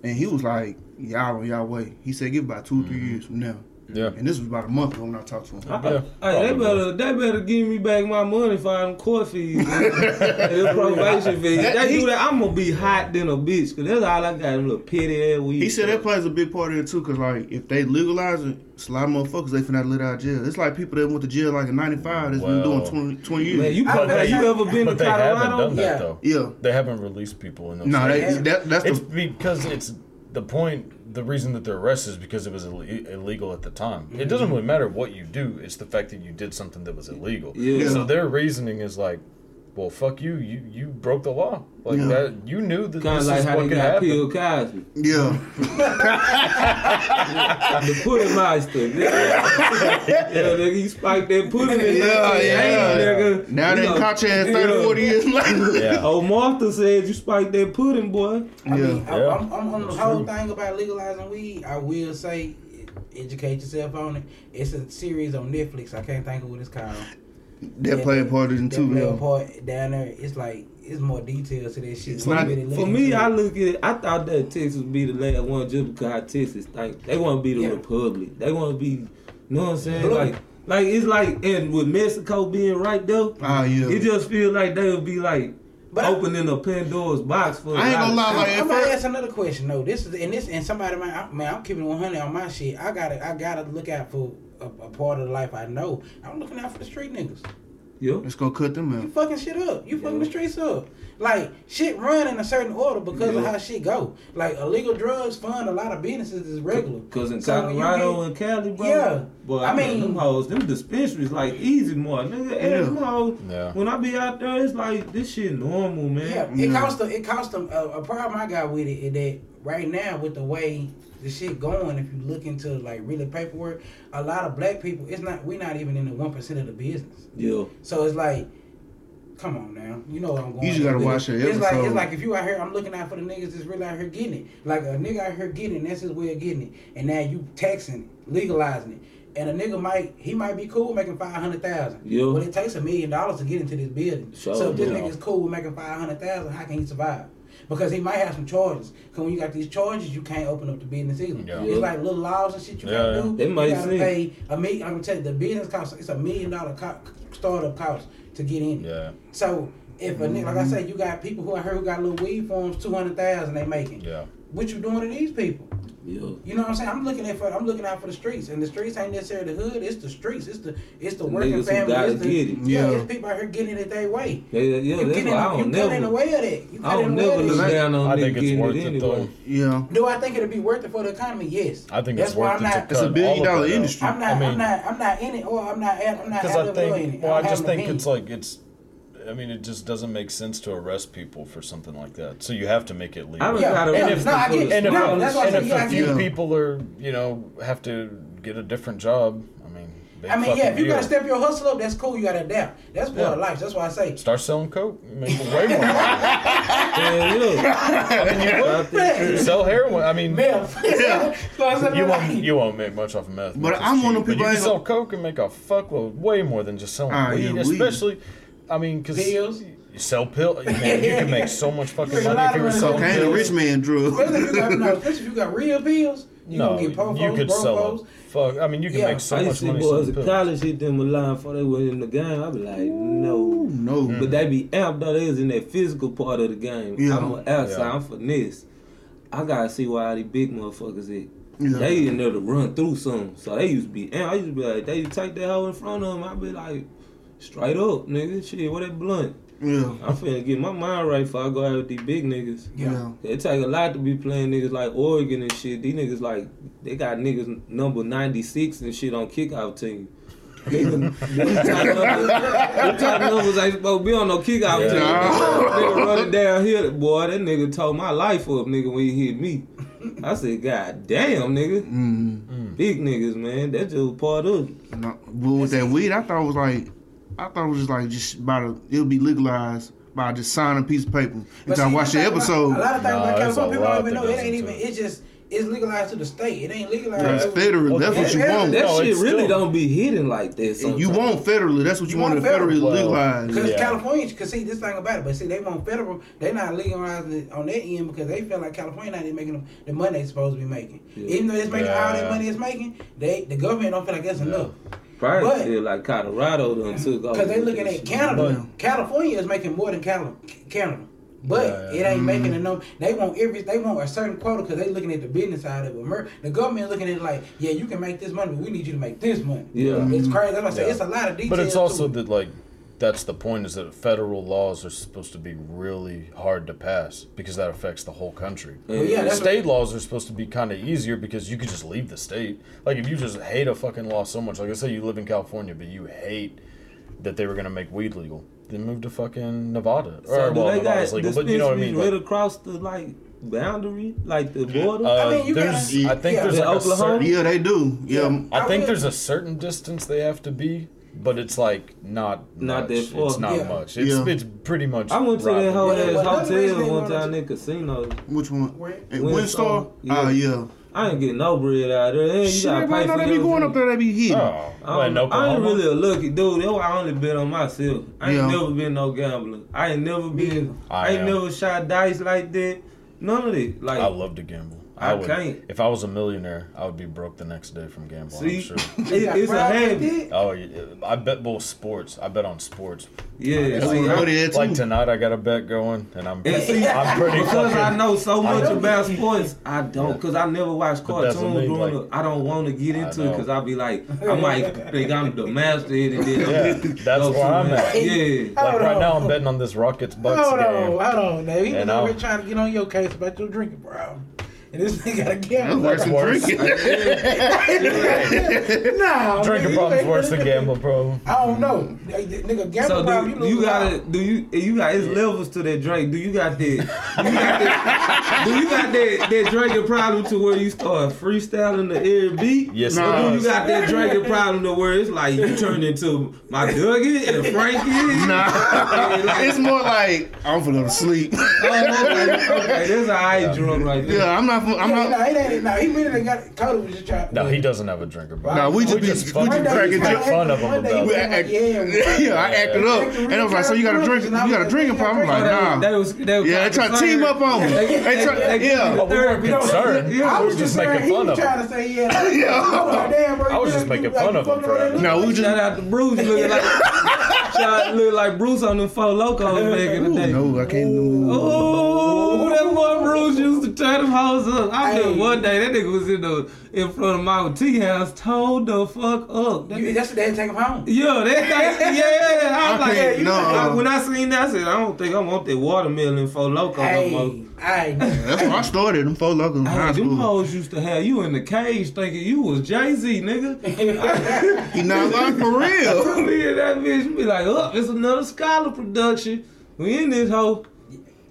And he was like, "Y'all on y'all way." He said, "Give about 2 or three Mm-hmm. years from now." Yeah. And this was about a month ago when I talked to him. I- Yeah, Hey, they better they better give me back my money for them court fees and them probation fees. They do that, I'm gonna be hot than a bitch, cause that's all I got. Them little petty ass weed. He said that plays a big part of it too, cause like if they legalize it, it's a lot of motherfuckers they finna let out of jail. It's like people that went to jail like in '95 that's been doing 20, 20 years. Man, you, I- have you ever been to But they haven't Colorado? done that Yeah. though. yeah, They haven't released people in those. no, they, that, that's it's the because it's the point. The reason that they're arrested is because it was Ill- illegal at the time. It doesn't mm-hmm. really matter what you do; it's the fact that you did something that was illegal. Yeah. So their reasoning is like, "Well, fuck you. You you broke the law. Like Yeah. that. You knew that Kind this of like is how what they could got happen." Bill Cosby. yeah. The pudding master. yeah, nigga, he spiked that pudding in Yeah, 1980, yeah. nigga. Now You they know, caught you at 30, yeah. 40 years later. Yeah. Oh, Martha said you spiked that pudding, boy. I mean, Yeah. I, Yeah. I'm, I'm on the whole thing about legalizing weed. I will say, educate yourself on it. It's a series on Netflix. I can't think of what it's called. That played part of it That too. play Yeah. part down there. It's like it's more details to that shit. It's not- really For me. I look at it. I thought that Texas would be the last one just because how Texas like they want to be the Yeah. republic. They want to be, you know what I'm saying? Blue. Like, like it's like, and with Mexico being right there, Ah, yeah. it just feels like they would be like But opening a Pandora's box for. a I ain't gonna lie, like, I'm gonna ask another question though. This is and this and somebody might I, man, I'm keeping 100 on my shit. I gotta I gotta look out for a, a part of the life I know. I'm looking out for the street niggas. yeah. Let's go cut them You fucking shit up. You fucking Yeah. the streets up. Like shit run in a certain order because of how shit go. Like illegal drugs fund a lot of businesses is regular. Cause in So Colorado get- and Cali, bro, Yeah. boy, I I mean, mean- them hoes, them dispensaries like easy more, nigga. And Yeah. them hoes, Yeah. when I be out there, it's like this shit normal, man. Yeah, it Yeah. cost them. It cost them. Uh, a problem I got with it is that right now with the way the shit going, if you look into like really paperwork, a lot of black people, it's not. We're not even in the one percent of the business. Yeah. So it's like, come on now, you know what I'm going. You just gotta watch it. your It's like it's like if you out here, I'm looking out for the niggas that's really out here getting it. Like a nigga out here getting it, that's his way of getting it. And now you taxing it, legalizing it. And a nigga might he might be cool making five hundred thousand. Yeah. But it takes a million dollars to get into this building. Sure, so if this yeah. nigga's cool with making five hundred thousand, how can he survive? Because he might have some charges. Cause when you got these charges, you can't open up the business either. Yeah. It's like little laws and shit you Yeah, gotta yeah. do. It you makes gotta sense. pay a million. I'm gonna tell you, the business cost it's a million dollar co- startup cost to get in. Yeah. So if a nigga, like I said, you got people who I heard who got little weed farms, two hundred thousand they making. Yeah. what you doing to these people? Yeah. You know what I'm saying? I'm looking at for I'm looking out for the streets, and the streets ain't necessarily the hood. It's the streets. It's the it's the working niggas family. It's the, get it. Yeah, Yeah. it's people out here getting it their way. Yeah, yeah, yeah you that's get in, why I don't cut in the never, way of that. You I don't the never look down on I think it's getting worth it it anyway. though. Yeah. Do I think it'd be worth it for the economy? Yes. I think That's it's why worth I'm it to not. cut It's a billion all of dollar that out. industry. I'm not. I I mean- am not. I'm not in it, or I'm not. At, I'm not Because I think, well, I just think it's like it's. I mean, it just doesn't make sense to arrest people for something like that. So you have to make it legal. I don't Yeah, gotta yeah, no, I them get for the it. and if, No, that's and if a few get- people are, you know, have to get a different job, I mean, I mean, yeah, if you deal. gotta step your hustle up, that's cool. You gotta adapt. That's part Yeah. of life. That's why I say. Start selling coke, you make way more. money. Yeah, yeah. Man, Sell heroin. I mean, meth. So I said, you won't you won't make much off of meth. But I'm one of cheap. the But people you can sell coke and make a fuckload, way more than just selling Ah, weed. yeah, weed. Especially, I mean, because Pills. you sell pills. Man, you can make so much fucking money lot if you of were money. selling Cocaine, a pills. rich man Drew. Especially if you got, no, especially if you got real pills, you no, gonna get pofos, you could sell them. Fuck, I mean, you can Yeah. make so I much see money boys selling in pills. college hit them a line before they went in the game. I'd be like, no. No. Mm. But they be amped though. They was in that physical part of the game. Yeah. I'm an outside. Yeah. I'm finesse. I gotta see why all these big motherfuckers is. Yeah. They in there to run through something. So they used to be amped. I used to be like, they take that hoe in front of them. I'd be like, straight up, nigga. Shit, what that blunt? Yeah. I'm finna get my mind right before I go out with these big niggas. Yeah. It take a lot to be playing niggas like Oregon and shit. These niggas like they got niggas number ninety six and shit on kickout team. Nigga, what type of numbers- what type of numbers ain't supposed to be on no kickout Yeah. team? No. Nigga running down here, boy. That nigga told my life up, nigga, when he hit me. I said, God damn, nigga. Mm. Big niggas, man. That's just part of it. No, but with that weed, I thought it was like, I thought it was just like just about a, it'll be legalized by just signing a piece of paper. But Until I see, watch the that's like- episode. A lot of things Nah, about there's California, people don't even know. It ain't even. it. It's just it's legalized to the state. It ain't legalized. It's to- federal. Well, That's what you yeah, want. That No, shit really still- don't be hitting like that. you want federally. That's what you, You want. want federally federal. legalized. Because Yeah. California, because see this thing about it, but see they want federal. They not legalizing it on their end because they feel like California not even making them the money they're supposed to be making. Yeah. Even though it's making all that money it's making, they the government don't feel like that's enough. Probably But- feel like Colorado done took off. Because they with looking at shit. Canada. But- California is making more than Cali- Canada. But Yeah, it yeah. ain't making mm-hmm. enough. They want every. They want a certain quota because they looking at the business side of it. Mer- The government looking at it like, yeah, you can make this money, but we need you to make this money. Yeah. it's mm-hmm. crazy. That's why I say Yeah. it's a lot of details. But it's also it. that like that's the point is that federal laws are supposed to be really hard to pass because that affects the whole country. Well, yeah, state laws are supposed to be kind of easier because you could just leave the state. Like if you just hate a fucking law so much, like I say, you live in California, but you hate that they were gonna make weed legal, then move to fucking Nevada. So or well, they got Nevada's legal, but you know what I mean. right Like, across the like boundary, like the border? uh, I mean, you there's, gotta- I think yeah. there's In like a Oklahoma? certain, Yeah, they do. Yeah. Yeah. I I think would- there's a certain distance they have to be, but it's like not Not much. that far. It's not Yeah. much. It's Yeah. it's pretty much. I went to that right whole there. Yeah, ass well, another hotel they one wanted time to- in casino. Which one? Where? At WinStar? WinStar? Yeah. Ah, yeah. I ain't getting no bread out there. And you Shit, gotta everybody pay know for they be your going up there. They be hitting. Oh, I, well, don't. I ain't Oklahoma? really a lucky dude. That's why I only bet on myself. I ain't Yeah. never been no gambler. I ain't never been. I I, ain't am. never shot dice like that. None of it. Like I love to gamble. I would, can't. If I was a millionaire, I would be broke the next day from gambling. I'm see, sure. it, it's a Right, habit. Oh, yeah, I bet both sports. I bet on sports. Yeah, That's see, what I- Buddy had too. Like tonight, I got a bet going, and I'm And see, I'm pretty because I know so much don't- about sports, I don't. Because I never watched But cartoons I growing like- up. I don't want to get into it because I'll be like, I might think I'm the master in it. Yeah, that's where I'm at. Yeah. Like Hold right now. I'm betting on this Rockets Bucks Hold on, game. hold on. Now, he was And over I'll- trying to get on your case about your drinking problem. And this nigga got a That's gamble. worse than worse. drinking. nah, Drinking problem's worse than gambling problem. I don't know. Nigga, gamble So problem, do you, you, gotta out. do you you got it's levels to that drink. Do you got that? Do you got that? do you got that that drinking problem to where you start freestyling the air beat? Yes, Nah. Or do you got that drinking problem to where it's like you turn into my Dougie and Frankie? Nah. it's more like, I'm finna go to sleep. Oh, okay, okay, that's a high drunk right there. yeah, I'm not not. from- I'm yeah, not. no, it ain't. No, he really done got. Cody was just trying. No, he doesn't have a drinker problem. No, we just be- just we fucking just cracking make jokes. fun of him One day about he We it. was like, act- yeah, yeah, I acted up, and I was like, "So you got a drink? You got a drinking problem?" I'm like, "Nah." They was, they was Yeah, they try to team up on me. They try, yeah. We weren't concerned. I was just making fun was of trying him. to say yeah. I was like, damn, bro. I was just making fun of him fucking for that. No, we just Shout out to Bruce looking like shout look like Bruce on them Four Lokos back in the Ooh, day. no, I can't do. Oh, that boy Bruce used to turn them hoes up. I Hey. remember one day that nigga was in the in front of my T house, told the fuck up. That You- That's what they had to take him home. Yeah, that guy, yeah. I was I like, can't- you no. I- when I seen that, I said, I don't think I want that watermelon Four Loko no more. Hey, I That's where I started. Them Four Lokos in high Hey, them hoes used to have you in the cage thinking you was Jay Z, nigga. He not lying for real. Me and that bitch be like, oh, it's another scholar production. We in this hoe.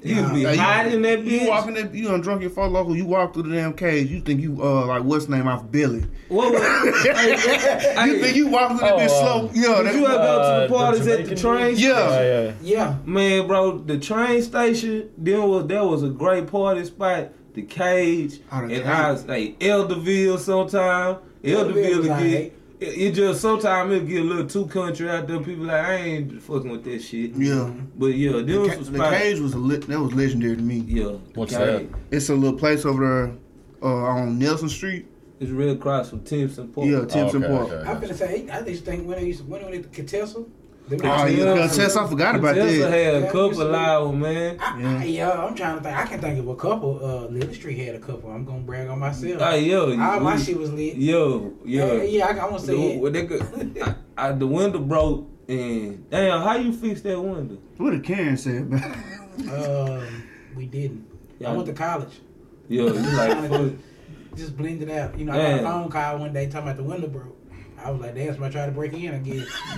He would be Now, you- hiding that bitch. You walking that, you done drunk your Four Loko. You walk through the damn cage. You think you uh like what's the name off Billy? What was, hey, hey, You think you walk through that Oh, bitch slow? Yeah, did you ever that, go to Uh, the the parties at the train? dude? Yeah. Yeah, yeah. yeah. Man, bro, the train station, then was there was a great party spot, the cage, Oh, the and Cage. I was like Elderville sometime. Elderville Elderville was would alright. get it, it just sometimes it get a little too country out there. People like I ain't fucking with that shit. yeah. But yeah, there The, was ca- some the spots. cage was a lit, that was legendary to me. Yeah, What's Cage. It's a little place over there uh, on Nelson Street. It's real across from Timpson Park. Yeah, Timpson okay, Park. okay. I'm finna say, I just think when they used to, when they went to Catessa, they were- Oh yeah, Yeah. Contest, I forgot about Tessa that. had a couple you see. loud man. I, I, yeah, I'm trying to think. I can think of a couple. Uh, Little Street had a couple. I'm gonna brag on myself. Hey yo, All my you- shit was lit. Yo, yo. Yeah, yeah, I, I want to say The, it. they could, I, I, the window broke and damn, how you fix that window? What did Karen say about? Um, we didn't. I went to college. Yo, you like fuck. Just blended out. You know, I got a phone call one day talking about the window broke. I was like, damn, somebody tried to break in again.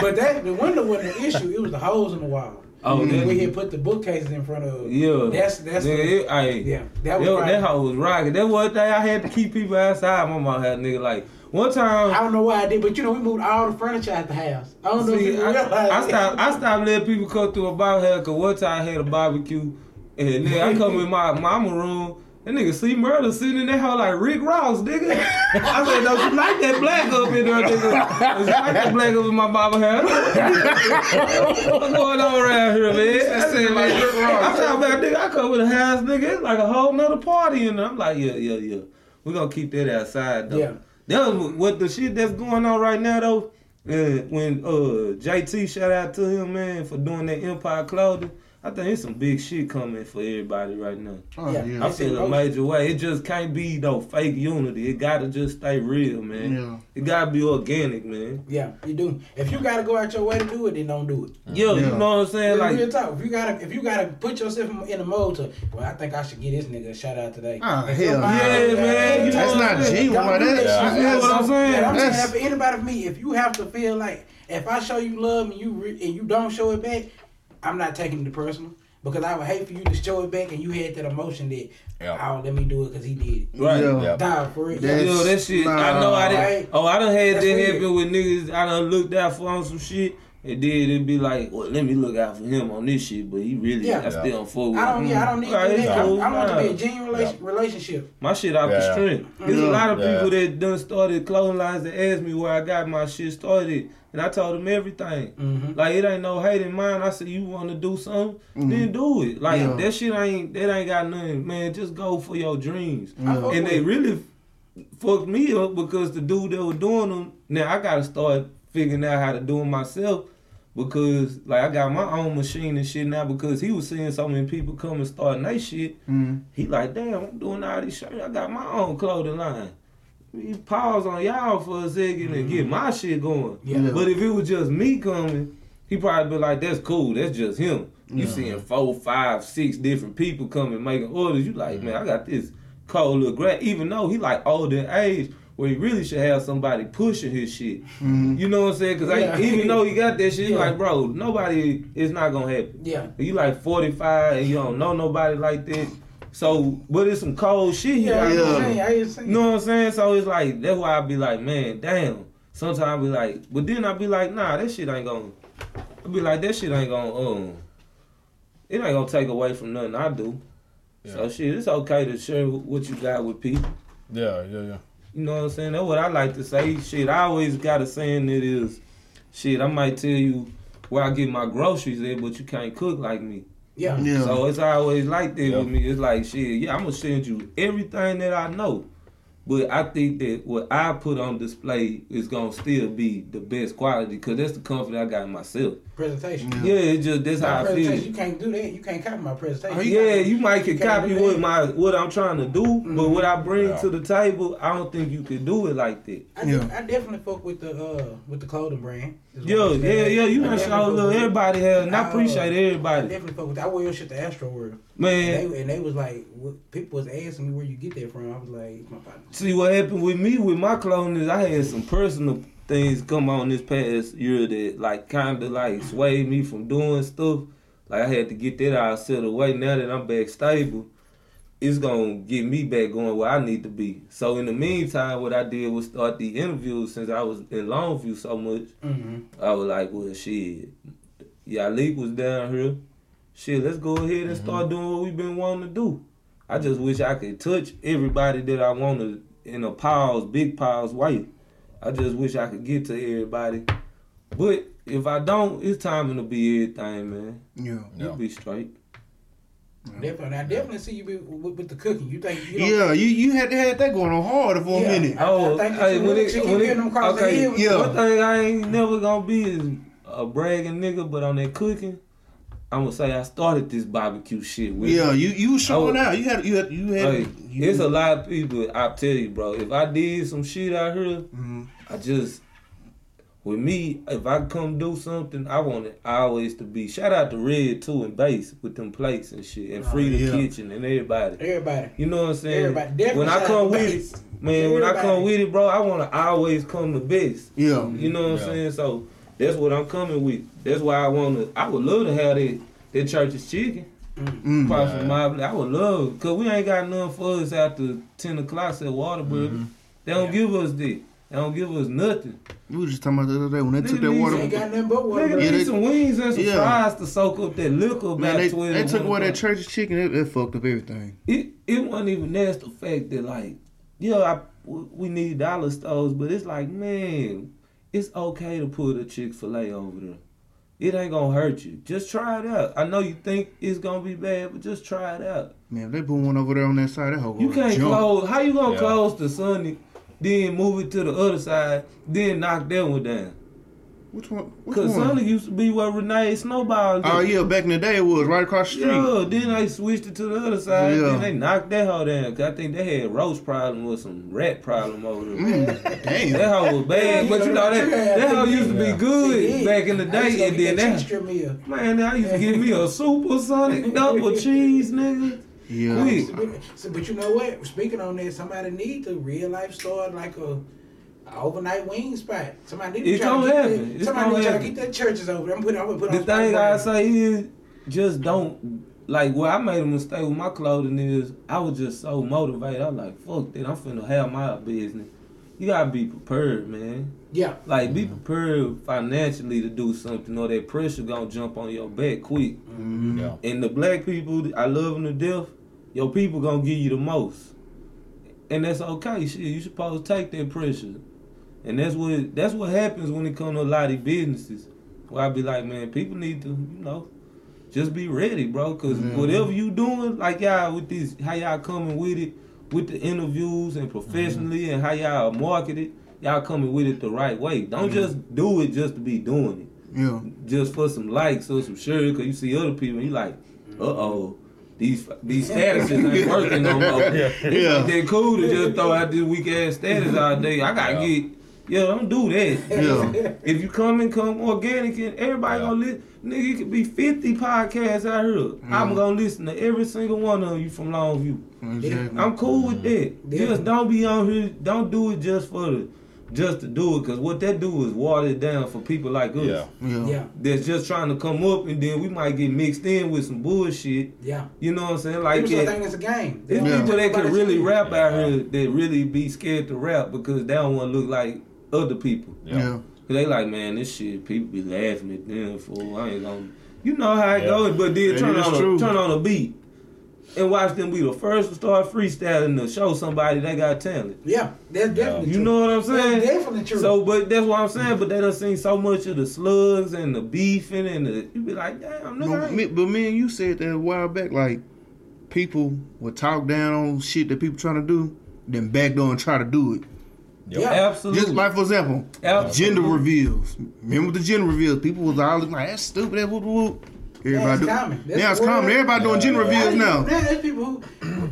But that the window wasn't an issue. It was the holes in the wall. Oh, that, we had put the bookcases in front of. yeah. That's that's yeah, the, it, ay, yeah. That was probably- that hoe was rocking. That one thing I had to keep people outside. My mom had a nigga like one time, I don't know why I did, but you know we moved all the furniture out of the house. I don't know if you I, realize. I stopped. I stopped letting people come through a bar here because one time I had a barbecue, and nigga, I come in my mama room. That nigga see murder sitting in that like Rick Ross, nigga. I said, don't you like that black up in there, nigga? You like that black up in my barber hair? What's going on around here, man? I said, like Rick Ross. I'm talking about, nigga, I come with a house, nigga. It's like a whole nother party in there. I'm like, yeah, yeah, yeah. we going to keep that outside, though. Yeah. That was what the shit that's going on right now, though. Uh, when uh, JT, shout out to him, man, for doing that Empire clothing. I think it's some big shit coming for everybody right now. Oh Yeah. yeah. I feel a major way. It just can't be no fake unity. It gotta just stay real, man. Yeah. It gotta be organic, man. Yeah, you do. If you gotta go out your way to do it, then don't do it. Yo, Yeah. you know what I'm saying? Real, real Like, talk. If you gotta, if you gotta put yourself in the mode to, well, I think I should get this nigga a shout out today. Ah, if hell your Yeah, man, you That's know not what I'm genuine. Don't That, that that. You know what I'm saying? Yeah, I'm saying That's- that for anybody for me, if you have to feel like if I show you love and you re- and you don't show it back, I'm not taking it personal because I would hate for you to show it back and you had that emotion that Yeah. oh let me do it because he did it. right. Yeah. Yeah. Dog, for real. That's- Yo, that shit. I Nah. know I did. Right. Oh, I done had That's that weird. happen with niggas. I done looked out for on some shit. And then it'd be like, well, let me look out for him on this shit, but he really, Yeah. I still don't fuck with I don't. him. Yeah, I don't need Right, that. it's I, cool. I want to be Nah. a genuine relation, relationship. My shit out the Yeah. strength. There's a lot of Yeah. people that done started clothing lines that asked me where I got my shit started. And I told him everything. Mhm. Like it ain't no hate in mine. I said you want to do something, then do it. Like Yeah. that shit ain't that ain't got nothing, man. Just go for your dreams. I fuck And they really fucked me up because the dude that was doing them. Now I gotta start figuring out how to do them myself. Because like I got my own machine and shit now because he was seeing so many people come and starting their shit. Mm. He like, damn, I'm doing all these shit. I got my own clothing line. He pause on y'all for a 2nd and get mm-hmm. my shit going. Yeah. But if it was just me coming, he probably be like, that's cool. That's just him. You seeing four, five, six different people coming making orders. You like, man, I got this cold little grad. Even though he like older age, where he really should have somebody pushing his shit. Mm-hmm. You know what I'm saying? Because Yeah. even though he got that shit, he Yeah. like, bro, nobody, it's not gonna happen. Yeah. You like 45 and you don't know nobody like that. So, but it's some cold shit he Yeah, I Yeah. ain't I ain't saying. You know what I'm saying? So it's like that's why I be like, man, damn. Sometimes I be like, but then I be like, nah, that shit ain't gonna. I be like, that shit ain't gonna. Um, it ain't gonna take away from nothing I do. So shit, it's okay to share what you got with people. Yeah, yeah, yeah. You know what I'm saying? That's what I like to say. Shit, I always got a saying that is, shit, I might tell you where I get my groceries at, but you can't cook like me. Yeah. Yeah. So it's always like that Yeah. with me. It's like shit, yeah, I'm gonna send you everything that I know. But I think that what I put on display is gonna still be the best quality because that's the comfort I got in myself. Presentation. Yeah, it's just that's My how I feel. you can't do that. You can't copy my presentation. Oh, Yeah, you might can can't copy what my what I'm trying to do, but what I bring Yeah. to the table, I don't think you can do it like that. I, Yeah. de- I definitely fuck with the uh with the clothing brand. Yo, yeah, saying. yeah, you I done definitely show fuck little everybody has, and I I, uh, appreciate I everybody. definitely fuck with. That. I wear your shit to Astroworld. Man, And they, and they was like, what, people was asking me where you get that from. I was like, my partner. See what happened with me with my clothing is I had some personal things come on this past year that like kind of like swayed me from doing stuff. Like I had to get that out set away. Now that I'm back stable, it's gonna get me back going where I need to be. So in the meantime, what I did was start the interviews since I was in Longview so much. Mm-hmm. I was like, well, shit, Yalik was down here. Shit, let's go ahead and start doing what we've been wanting to do. I just wish I could touch everybody that I want to in a piles, big piles way. I just wish I could get to everybody. But if I don't, it's time to be everything, man. Yeah. You'll be straight. Definitely, I definitely see you be, with, with the cooking. You think you Yeah, you you had had that going on hard for Yeah. a minute. I- Oh, think that hey, you when it, when it, them across the okay, head with Yeah. one thing I ain't never gonna be is a bragging nigga, but on that cooking, I'm gonna say I started this barbecue shit with. Yeah, you you was showing Oh. out. You had you had you had. Hey, you, it's a lot of people. I tell you, bro. If I did some shit out here, Mhm. I just with me. If I come do something, I want it always to be. Shout out to Red too and Bass with them plates and shit, and Oh, Free the yeah. Kitchen and everybody. everybody. You know what I'm saying? Everybody. Definitely when I come with Bass. it, man. When I come with it, bro, I want to always come the best. Yeah. You know what I'm saying? So that's what I'm coming with. That's why I want to. I would love to have that that church's chicken. Mm. Across Yeah. I would love, cause we ain't got none for us after ten o'clock at Whataburger. They don't Yeah. give us that. They don't give us nothing. We was just talking about the other day when they Nigga took that needs water. Ain't got nothing but water. Nigga bro. Yeah, need they- some wings and some yeah. fries to soak up that liquor Man, about they, they took one away that o'clock. church's chicken. It, it fucked up everything. It it wasn't even that's the fact that like, yeah, I, we need dollar stores, but it's like, man, it's okay to put a Chick Fil A over there. It ain't gonna hurt you. Just try it out. I know you think it's gonna be bad, but just try it out. Man, if they put one over there on that side, that whole You can't jump. close. How you gonna Yeah. close the Sunday, then move it to the other side, then knock that one down? Which one? Which Cause one? Sunday used to be where Renee Snowball. Oh lived. yeah, back in the day it was right across the street. Yeah, then they switched it to the other side. Yeah. Then they knocked that hoe down. Cause I think they had roast problem with some rat problem over there. Mm, damn. That hoe was bad, but you know that that hoe used to be good back in the I used to day, and then that that cheese strip meal. man, I used to give me a super Sonic double cheese, nigga. Yeah. Quick. So, but you know what? Speaking on that, somebody need to real life start like a, a overnight wing spot. Somebody need to It's try gonna to get happen. that- It's Somebody gonna need to try to happen. get that churches over. I'm putting. I'm gonna put The on thing Spotify. I say is, just don't like. Where I made a mistake with my clothing is, I was just so motivated. I was like, fuck that. I'm finna have my business. You gotta be prepared, man. Yeah. Like, be mm-hmm. prepared financially to do something, or that pressure gonna jump on your back quick. Mm-hmm. Yeah. And the black people, I love them to death. Your people gonna give you the most, and that's okay. Shit, you supposed to take that pressure, and that's what that's what happens when it comes to a lot of businesses. Where I be like, man, people need to, you know, just be ready, bro. Cause whatever you doing, like y'all with this, how y'all coming with it, with the interviews and professionally, and how y'all market it, y'all coming with it the right way. Don't just do it just to be doing it Yeah. just for some likes or some shit, cause you see other people and you like, uh oh, these these statuses ain't working no more. Yeah. It's Yeah. like they cool to just throw out this weak ass status all day. I gotta Yeah. get, yeah, don't do that. Yeah. If you come and come organic and everybody Yeah. gonna listen, nigga, it could be 50 podcasts out here. I'm gonna listen to every single one of you from Longview. Exactly. I'm cool with that. Yeah. Just don't be on here. Don't do it just for the, just to do it. Cause what that do is water it down for people like us. Yeah. yeah. Yeah. That's just trying to come up, and then we might get mixed in with some bullshit. Yeah. You know what I'm saying? Like People still that. think it's a game. There's Yeah. people that can really rap out here that really be scared to rap because they don't want to look like other people. Yeah. Yeah. Cause they like, man, this shit, people be laughing at them for. I ain't gonna. You know how it Yeah. goes, but then turn is on true. a, turn on a beat. And watch them be the first to start freestyling to show somebody they got talent. Yeah, that's definitely You true. know what I'm saying? That's definitely true. So, but that's what I'm saying. Mm-hmm. But they done seen so much of the slugs and the beefing and the you be like, damn, nigga. I But ain't- me, but me and you said that a while back, like people would talk down on shit that people trying to do, then back door and try to do it. Yep. Yeah. Absolutely. Just like for example, Absolutely. gender reveals. Remember the gender reveals? People was all looking like that's stupid. That whoop whoop. Everybody That's do- common. That's yeah, it's common. Everybody doing gender Now, reveals now. there's people who,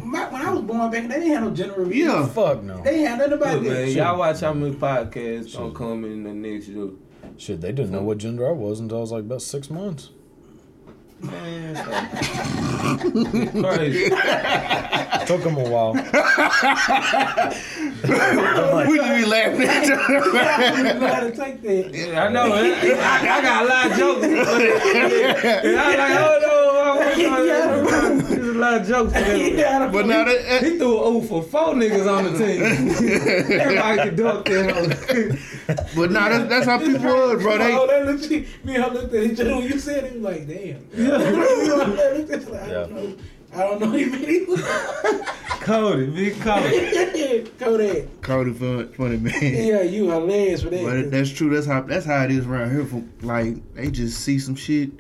my, when I was born back, they didn't have no general review. Yeah. Fuck no. They had nothing about Look, that. man, y'all watch how many podcasts gonna come in the next year. Shit, they didn't know what gender I was until I was like about six months. Man, crazy. Took them a while. we just be laughing at You know how to take that. Yeah, I know, man. I, I got a lot of jokes. And I was like, hold on, I'm There's a lot of jokes. in there. Yeah, But now that, that- He threw an ooh for four niggas on the team. Everybody can dunk that. but now that's, that's how people was, bro. They, Oh, that looked, me and her looked at each other when you said it. We was like, damn. Yeah. I don't know. I don't know him anymore. Cody, big Cody. Kodak. called it fun, funny man. Yeah, you hilarious for that. But that's true. That's how that's how it is around here. For like they just see some shit,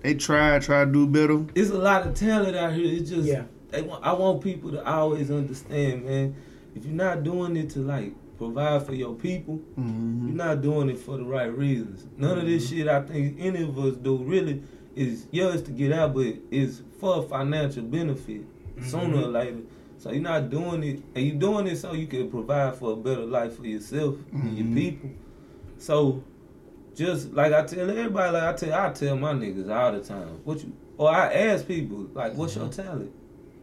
they try try to do better. It's a lot of talent out here. It's just, Yeah. they want, I want people to always understand, man. If you're not doing it to like provide for your people, Mhm. you're not doing it for the right reasons. None of this shit I think any of us do really is yeah, to get out, but it's for financial benefit sooner or later. So you're not doing it, and you're doing it so you can provide for a better life for yourself and your Mhm. people. So just like I tell everybody, like I tell, I tell my niggas all the time, what you, or I ask people, like, what's your talent?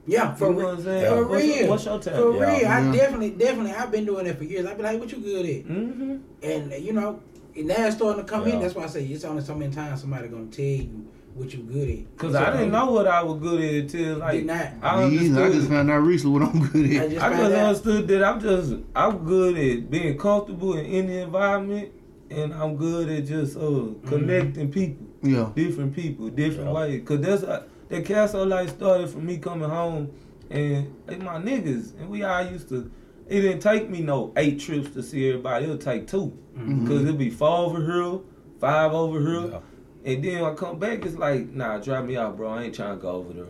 yeah, for You know real. what I'm saying? For What's your- real. what's your For real. Yeah. I Yeah. definitely, definitely, I've been doing that for years. I've been like, what you good at? Mm-hmm. And you know, and now it's starting to come Yeah. in. That's why I say it's only so many times somebody gonna tell you what you good at. Cause I didn't know what I was good at until like Did not. I Me. I just found out recently what I'm good I at. just I just understood that I'm just I'm good at being comfortable in any environment, and I'm good at just uh Mm-hmm. connecting people, Yeah. different people, different Yeah. ways. Cause that's uh, that castle life started from me coming home, and they my niggas, and we all used to. It didn't take me no eight trips to see everybody. It'll take 2 Mm-hmm. Cause it'll be four over here, five over here. Yeah. And then when I come back, it's like, nah, drop me out, bro. I ain't trying to go over there.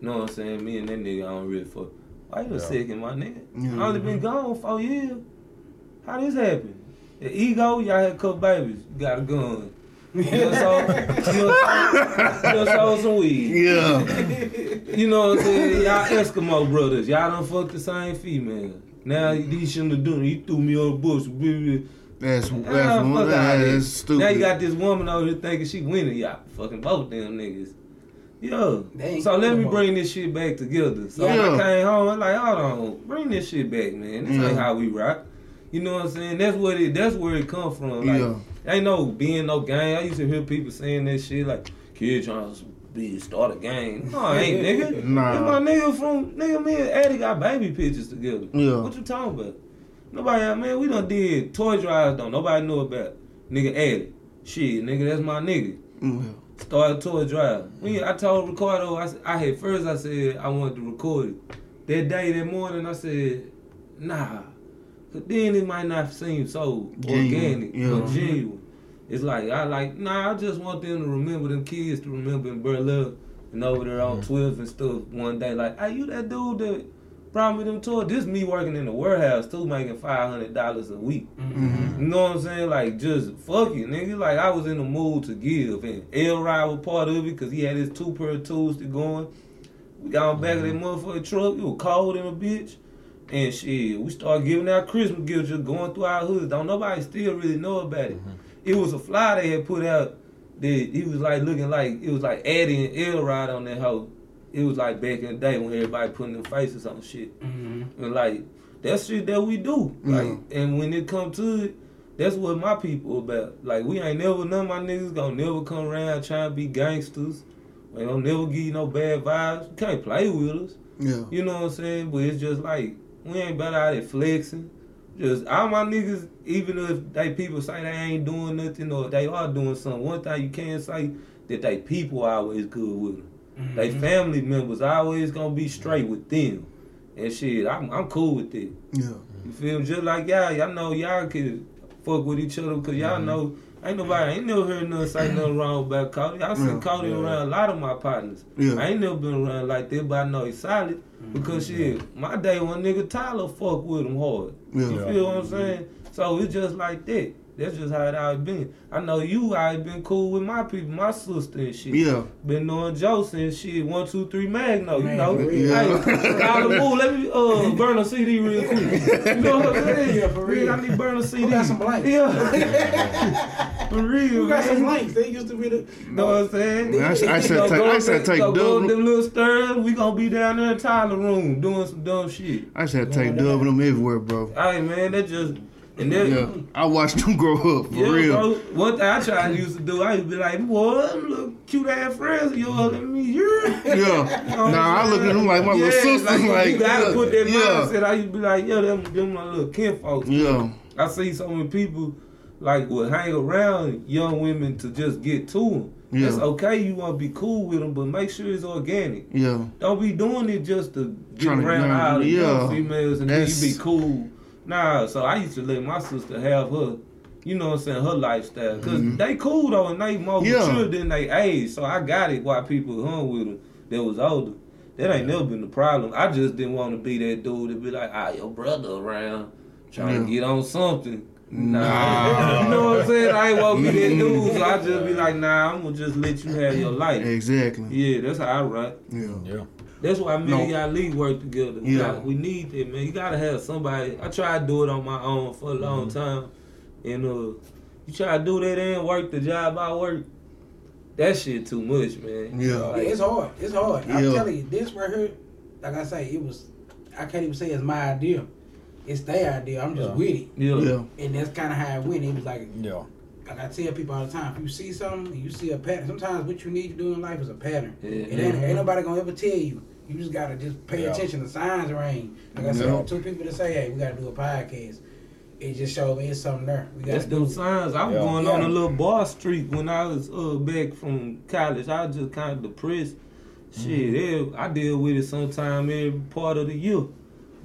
You know what I'm saying? Me and that nigga, I don't really fuck. Wait a Yeah. second, my nigga. Yeah. I only been gone four years. How this happen? The ego, y'all had a couple babies. You got a gun. You done sold, you done sold, you done sold some weed. Yeah. You know what I'm saying? Y'all Eskimo brothers. Y'all done fuck the same female. Now these shouldn't have done it. You threw me on the bush. That's Ah, that's fuck one. outta here. That's stupid. Now you got this woman over here thinking she winning. Y'all fucking both them niggas. Yo. So let me bring this shit back together. So when Yeah. I came home, I'm like, hold on, bring this shit back, man. This Yeah. ain't how we rock. You know what I'm saying? That's what it. That's where it come from. Like, Yeah. ain't no being no gang. I used to hear people saying that shit like, kid trying to be start a gang. No, I ain't nigga. Nah. That's my nigga from nigga. Me and Eddie got baby pictures together. Yeah. What you talking about? Nobody, man, we done did toy drives though. Nobody knew about nigga Eddie. Shit, nigga, that's my nigga. Yeah. Started toy drive. We, I told Ricardo, I, I had first I said I wanted to record it. That day, that morning, I said, nah. Cause then it might not seem so Genuine, organic yeah. or genuine. It's like I like, nah, I just want them to remember them kids to remember in Berlin and over there on mm. 12 and stuff one day. Like, hey, you that dude that brought me them toys? This me working in the warehouse too, making $500 a week. Mm-hmm. mm-hmm. You know what I'm saying? Like, just fuck it, nigga. Like, I was in the mood to give. And L Ride was part of it because he had his two pair of tools to going. We got on back of that mm-hmm. motherfucking truck. It was cold in a bitch. And shit, we started giving out Christmas gifts just going through our hoods. Don't nobody still really know about it. It was a fly they had put out that he was like looking like, it was like Eddie and Ride on that hoe. It was like back in the day when everybody putting their faces on shit. Mm-hmm. And like that's shit that we do. Like Yeah. and when it come to it, that's what my people about. Like we ain't never none of my niggas gonna never come around trying to be gangsters. They don't never give you no bad vibes. You can't play with us. Yeah. You know what I'm saying? But it's just like we ain't better out at flexing. Just all my niggas, even if they people say they ain't doing nothing or they are doing something, one thing you can say that they people always good with them. They Mm-hmm. family members always gonna be straight with them. And shit, I'm, I'm cool with it. Yeah. You feel me? Just like y'all, y'all know y'all can fuck with each other because y'all know ain't nobody ain't never heard nothing say nothing wrong about Cody. I seen Yeah. Cody Yeah. around a lot of my partners. Yeah. I ain't never been around like that, but I know he's solid mm-hmm. because shit, my day one nigga Tyler fuck with him hard. Yeah. You Yeah. feel what I'm saying? So it's just like that. That's just how it always been. I know you always been cool with my people, my sister and shit. Yeah. Been knowing Joseph and shit, one, two, three Magno, you know. for real. Yeah. Hey, Tyler Moore, let me uh burn a CD real quick. You know what I'm saying? Yeah, for real. I need to burn a CD. Who got some blanks? Yeah. for real, Who got man. some links? They used to be the. you Know what I'm saying? I said- I said Go- take- go I said take go- go Dub- them little stairs. We gonna be down there in Tyler room doing some dumb shit. I said take Dub and them everywhere, bro. Hey man, that just and then Yeah. I watched them grow up for Yeah, real. bro. One thing I tried to used to do, I used to be like, boy, them little cute ass friends of yours, let me hear. Yeah. Nah, I look at them like my little Yeah, sisters. Like, Like, you gotta yeah. put that yeah. mindset. I used to be like, yeah, them, them my little kinfolks. Yeah. I see so many people like would hang around young women to just get to them. Yeah. It's okay, you want to be cool with them, but make sure it's organic. Yeah. Don't be doing it just to get Tryna- around yeah, all the yeah. young females and then That's- you be cool. Nah, so I used to let my sister have her, you know what I'm saying, her lifestyle. because they cool though and they more Mm-hmm. Yeah. mature than they age. So I got it why people hung with them that was older. That ain't never been the problem. I just didn't want to be that dude to be like, ah, your brother around trying to get on something. Nah. Nah. you know what I'm saying? I ain't want to be that dude, so I just be like, nah, I'm gonna just let you have your life. Exactly. Yeah, that's how I run. Yeah. Yeah. That's why me No. and y'all league work together. We Yeah. gotta- we need that, man. You gotta have somebody. I tried to do it on my own for a long Mm-hmm. time, and uh, you try to do that and work the job I work. That shit too much, man. Yeah. Yeah, it's hard. It's hard. I'm telling you, this right here, like I say, it was. I can't even say it's my idea. It's their idea. I'm just Yeah. with it, yeah. Yeah. and that's kind of how it went. It was like, Yeah. like I tell people all the time, if you see something, you see a pattern. Sometimes what you need to do in life is a pattern. Yeah. It ain't, ain't nobody gonna ever tell you. You just gotta just pay Yeah. attention to signs range. Like I said, Yeah. two people to say, hey, we gotta do a podcast. It just showed me it's something there. We gotta That's do them signs. I was Yeah. going on a little bar streak when I was uh, back from college. I was just kind of depressed. Shit, Mm-hmm. I deal with it sometime every part of the year.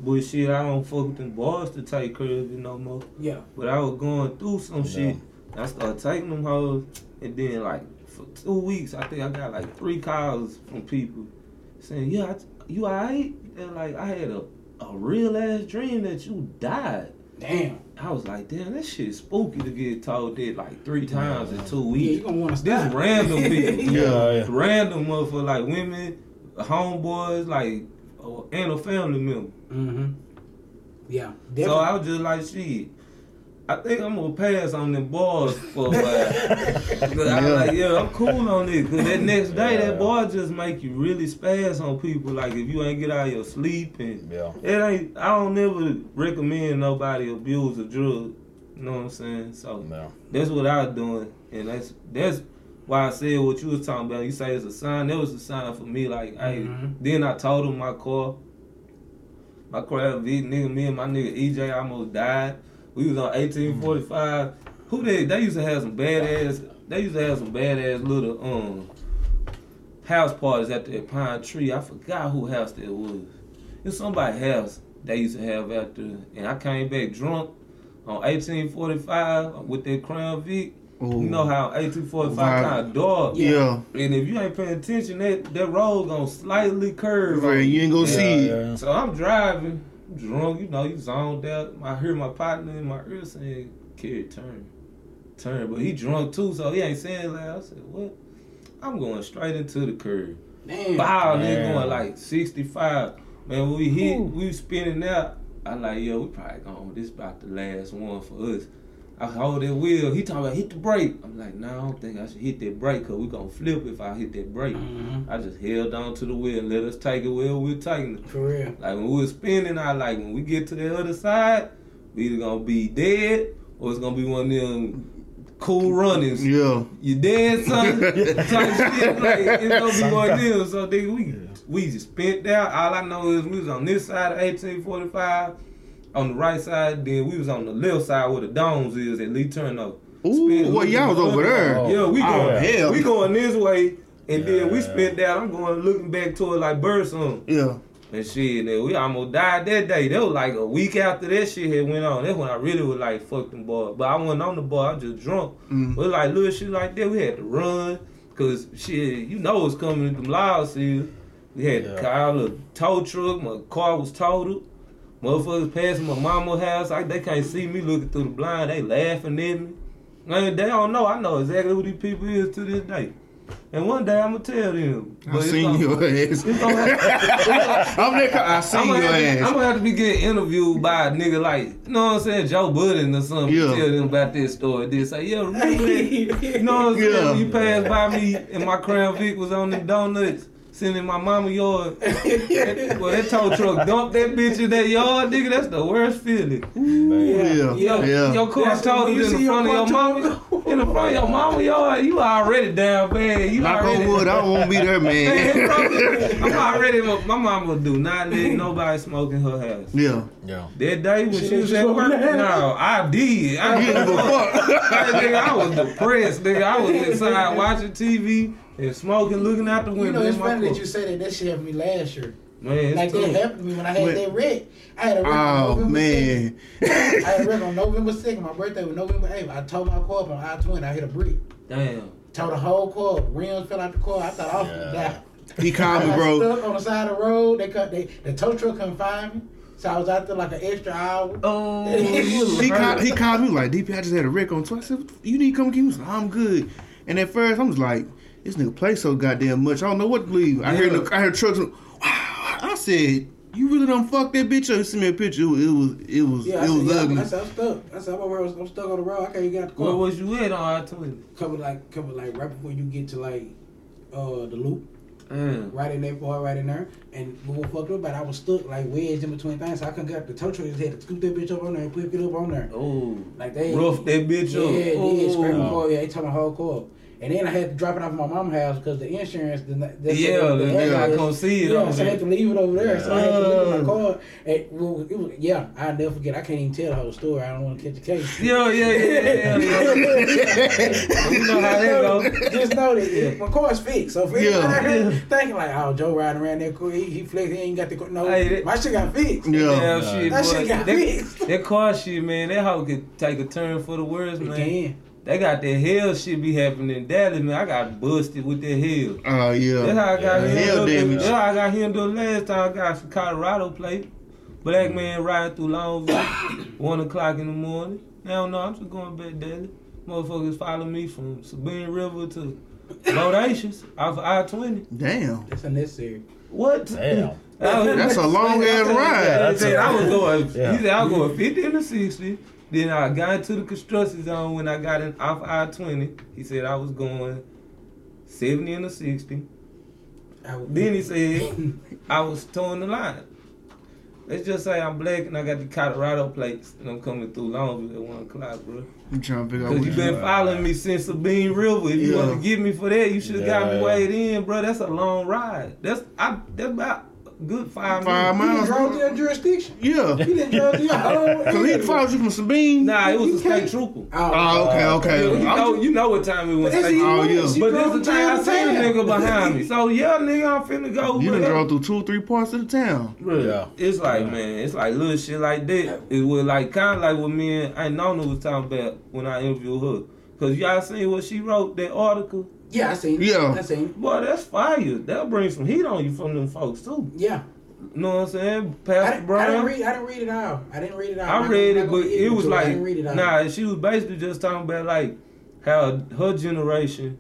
But shit, I don't fuck with them bars to take care of it no more. Yeah. But I was going through some Yeah. shit. I started taking them hoes, and then like for two weeks, I think I got like three calls from people saying, "Yeah, I, you alright?" And like I had a a real ass dream that you died. Damn. I was like, damn, that shit spooky to get told that like three times in two Yeah, you weeks. gonna wanna This random people, Yeah. yeah. random motherfucker like women, homeboys, like uh, and a family member. Mm-hmm. Yeah. So I was just like, shit. I think I'm gonna pass on them bars for a while. Cause I was Yeah. like, yeah, I'm cool on it. Cause that next day, Yeah. that bar just make you really spaz on people. Like if you ain't get out of your sleep and Yeah. it ain't. I don't never recommend nobody abuse a drug. You know what I'm saying? So No. that's what I was doing, and that's that's why I said what you was talking about. You say it's a sign. That was a sign for me. Like, hey, Mhm. then I told him my car, my car, big nigga, me and my nigga EJ almost died. We was on 1845. Who they? They used to have some badass. They used to have some badass little um house parties at the pine tree. I forgot who house that was. It's somebody's house they used to have out there, and I came back drunk on 1845 with that Crown Vic. Ooh. You know how 1845 Right. kind of dark. Yeah. And if you ain't paying attention, that that road gonna slightly curve. Right, you ain't gonna Yeah, see it. yeah. so I'm driving, drunk, you know, you zoned out. I hear my partner in my ear saying, Kerry, turn. Turn. But he drunk too, so he ain't saying loud. I said, What? I'm going straight into the curb. Damn. Bow, nigga going like 65. Man, when we hit, we spinning out. I like, yo, we probably gone. This about the last one for us. I hold that wheel. He talking about hit the brake. I'm like, nah, I don't think I should hit that brake because we gonna flip if I hit that brake. Mhm. I just held on to the wheel and let us take it where we're taking it. For real. Like when we was spinning, I like when we get to the other side, we either gonna be dead or it's gonna be one of them cool runnings. Yeah. You dead, son? type shit. Like it's gonna be one of them. So nigga, we we just spent out. All I know is we was on this side of 1845, on the right side. Then we was on the left side where the domes is at Lee Turnover. Ooh, well, y'all was over there. Oh. Yeah, we Oh, going. hell. We going this way. And then we Yeah. spent that. I'm going looking back to it like bird song Yeah. and shit. And we almost died that day. That was like a week after that shit had went on. That's when I really was like fuck them boys. But I wasn't on the bar. I was just drunk. Mm. But like little shit like that, we had to run because shit, you know it's coming in them loud seals. We had Yeah. to call a tow truck. My car was totaled. Motherfuckers passing my mama's house. Like they can't see me looking through the blind. They laughing at me. Man, they don't know. I know exactly who these people is to this day. And one day I'ma tell them. I it's seen gonna- your ass. it's gonna have- I'm there. I seen I'm your gonna, have to, I'm gonna have to be getting interviewed by a nigga like, you know what I'm saying, Joe Budden or something. Yeah. Tell them about this story. Then say, yeah, remember that? You know what I'm saying? Yeah. When you passed by me and my Crown Vic was on the donuts, sitting in my mama yard. well, that tow truck dumped that bitch in that yard, nigga. That's the worst feeling. Yeah. Yeah. Yeah. Your car That's totaled you in the front of your mama. In the front of your mama yard, you already down bad. You Knock already. on wood. I won't be there, man. I'm already. My mama do not let nobody smoke in her house. Yeah. Yeah. That day when She she, was you at work, in the house? no, I did. I, You give a fuck. nigga, I was depressed, nigga. I was inside watching TV and smoking, looking out the window. You know, it's funny that you say that. That shit happened to me last year. Man, it's Like that happened to me when I had Wait. that wreck. I had a wreck on Oh November 2nd. I had a wreck on November 2nd. My birthday was November 8th. I towed my car up on I-20. I hit a brick. Damn. Towed the whole car. Rims fell out the car. I thought I was gonna die. He called me, bro. stuck on the side of the road. They cut. They the tow truck couldn't find me, so I was out there like an extra hour. Oh, He called, he called me like, DP, I just had a wreck on. So I said, you need to come get me. some?" I'm good. And at first, I'm just like, this nigga play so goddamn much. I don't know what to believe. I heard, the, I heard trucks. Wow. I said, you really don't fuck that bitch up. He sent me a picture. It was, it was, it was, Yeah, I it was said, yeah, ugly. I said I'm stuck. I said I'm, over, I'm stuck on the road. I can't even get out the car. Where was you at on I twenty? Coming like coming like right before you get to like uh the loop, Damn. right in that part, right in there. And we were fucked up, but I was stuck like wedged in between things, so I couldn't get up the tow truck. Just had to scoop that bitch up on there and pick it up on there. Oh, Like they rough that bitch Yeah, up. Yeah, oh. did scrape my Oh. car. Yeah, they took my whole car. And then I had to drop it off at my mom's house because the insurance did not. the- Yeah, the- the the nigga address- come see it Yeah, over so I there. had to leave it over there. So I had to leave Uh. my car. And, well, it was, yeah, I'll never forget. I can't even tell the whole story. I don't want to catch the case. Yeah, yeah, yeah, yeah, yeah. you know how that go. Just know that it- my car's fixed. So for Yeah. anybody out here thinking like, oh, Joe riding around there, car, he, he flexed, he ain't got the car. No, Hey, that- my shit got fixed. Yeah. Damn shit, That boy. shit got that, fixed. that car shit, man, that hoe could take a turn for the worse, It man. can. They got that hell shit be happening in Dallas, man. I got busted with that hell. Oh, yeah. That's how I got Yeah, him. hell damage. That's how I got him the last time I got some Colorado plate. Black mm. man riding through Longview, one o'clock in the morning. Hell no, I'm just going back daily. Motherfuckers follow me from Sabine River to Bodacious off of I-20. Damn. That's unnecessary. What? Damn. That's a long ass ride. He said I was going. Yeah. He said I was going 50 and a 60. Then I got into the construction zone when I got in off I twenty. He said I was going 70 and a 60. Then he said I was towing the line. Let's just say I'm black and I got the Colorado plates and I'm coming through Longview at one o'clock, bro. I'm trying to figure out Cause you you been following me since Sabine River. If you Yeah. want to get me for that, you should have got me weighed in, bro. That's a long ride. That's I. That's about a good five, Five He minutes. didn't miles. drove to jurisdiction. Yeah. He didn't drive to your home. Cause he followed you from Sabine. Nah, it was a You state can't- trooper. Oh, okay, uh, okay. You know, ju- you know what time it was. That's state even Oh, yeah. You But drove this the time I seen a nigga behind me. So yeah, nigga, I'm finna go. You done whatever. drove through two, or three parts of the town. Bruh, Yeah. It's like man, it's like little shit like that. It was like kind of like what me and Aunt Nona was talking about when I interviewed her. Cause y'all seen what she wrote that article. Yeah, I seen it. Yeah. I seen it. Boy, that's fire. That'll bring some heat on you from them folks too. Yeah. You know what I'm saying? I Pastor didn't, I didn't read. I didn't read it out. I didn't read it out. I read it, but it was like it nah. She was basically just talking about like how her generation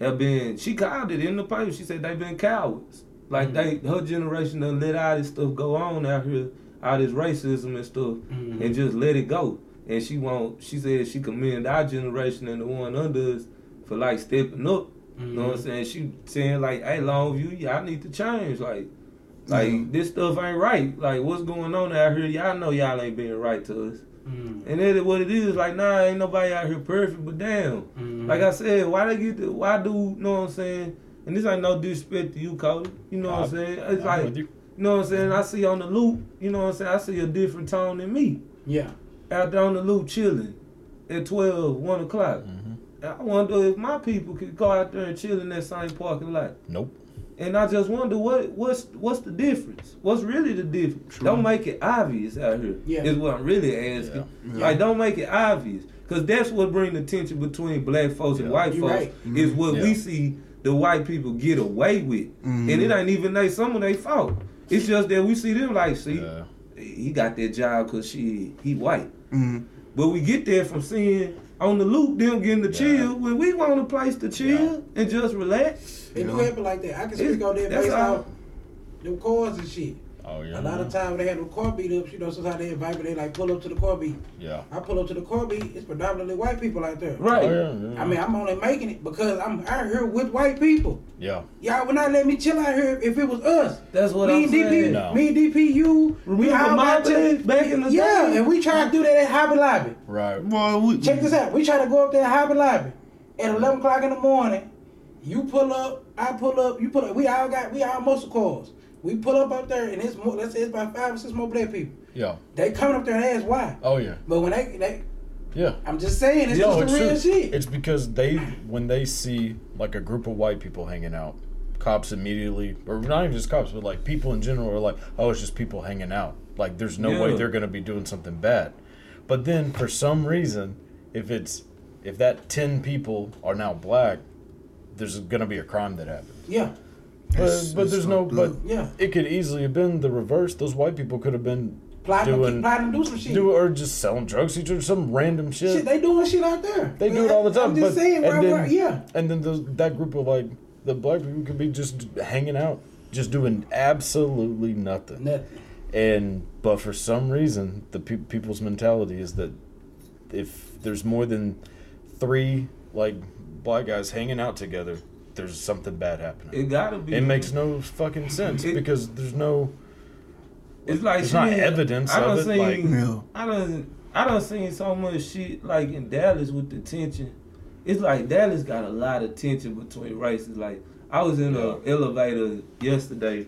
have been. She called it in the paper. She said they've been cowards. Like Mm-hmm. they, her generation done let all this stuff go on out here, all this racism and stuff, Mhm. and just let it go. And she won't. She said she commend our generation and the one under us for like stepping up. You know what I'm saying? She saying like, "Hey, Longview, y'all need to change. Like, like this stuff ain't right. Like, what's going on out here? Y'all know y'all ain't being right to us." Mhm. And that is what it is. Like, nah, ain't nobody out here perfect, but damn. Mhm. Like I said, why they get the, why do, you know what I'm saying? And this ain't no disrespect to you, Cody. You know what I'm saying? It's I'm like, you you. know what I'm saying? I see on the loop, you know what I'm saying? I see a different tone than me. Yeah. Out there on the loop chilling at 12, 1 o'clock. Mm-hmm. I wonder if my people could go out there and chill in that same parking lot. Nope. And I just wonder what what's what's the difference? What's really the difference? Don't make it obvious out here. Yeah. Is what I'm really asking. Yeah. Like don't make it obvious. Cause that's what brings the tension between black folks and white You folks right. is what we see the white people get away with. And it ain't even they some of they fault. It's just that we see them like, see, Yeah. he got that job cause she he white. Mhm. But we get there from seeing on the loop them getting to chill when we want a place to chill and just relax. They do Yeah. happen like that. I can It- speak on that that's based all. off them cars and shit. Oh yeah. A lot of times they have them car beat ups, you know, sometimes they invite me, they like pull up to the car beat. Yeah. I pull up to the car beat, it's predominantly white people out there. Right. Oh yeah. yeah. I mean, I'm only making it because I'm out here with white people. yeah. Y'all would not let me chill out here if it was us. That's what me I'm and DP, saying. No. me and DP, you, we Remember all my got back in the yeah, day? and we try to do that at Hobby Lobby. Right. Boy, we, Check this out. We try to go up there at Hobby Lobby at 11 o'clock in the morning. You pull up, I pull up, you pull up. We all got, we all muscle cars. We pull up up there, and it's more, let's say it's about five or six more black people. Yeah. They coming up there and ask why. Oh yeah. But when they, they Yeah. I'm just saying, it's No, just the real true. shit. It's because they when they see like a group of white people hanging out, cops immediately or not even just cops, but like people in general are like, oh, it's just people hanging out. Like there's no way they're gonna be doing something bad. But then for some reason, if it's if that ten people are now black, there's gonna be a crime that happens. yeah, But, It's- but it's there's no fucked but yeah. it could easily have been the reverse. Those white people could have been Plotting, to doing keep, plotting to do some shit. do or just selling drugs to each other, some random shit. shit, they doing shit out there. They do it all the time. I'm just but, saying, and where, then, where, yeah. And then those, that group of like the black people could be just hanging out, just doing absolutely nothing. Nothing. And but for some reason, the pe- people's mentality is that if there's more than three like black guys hanging out together, there's something bad happening. It gotta be. It makes no fucking sense It- because there's no. It's like There's not shit, evidence I of done it, Seen, like- Yeah. I done, I done seen so much shit like in Dallas with the tension. It's like Dallas got a lot of tension between races. Like I was in Yeah. an elevator yesterday,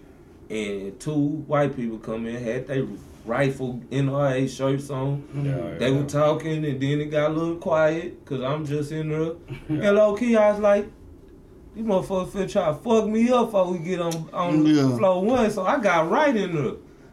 and two white people come in had they rifle NRA shirts on. Yeah, They yeah. were talking, and then it got a little quiet because I'm just in there. and low key, I was like, "These motherfuckers finna try to fuck me up before we get on on Yeah. floor one." So I got right in there,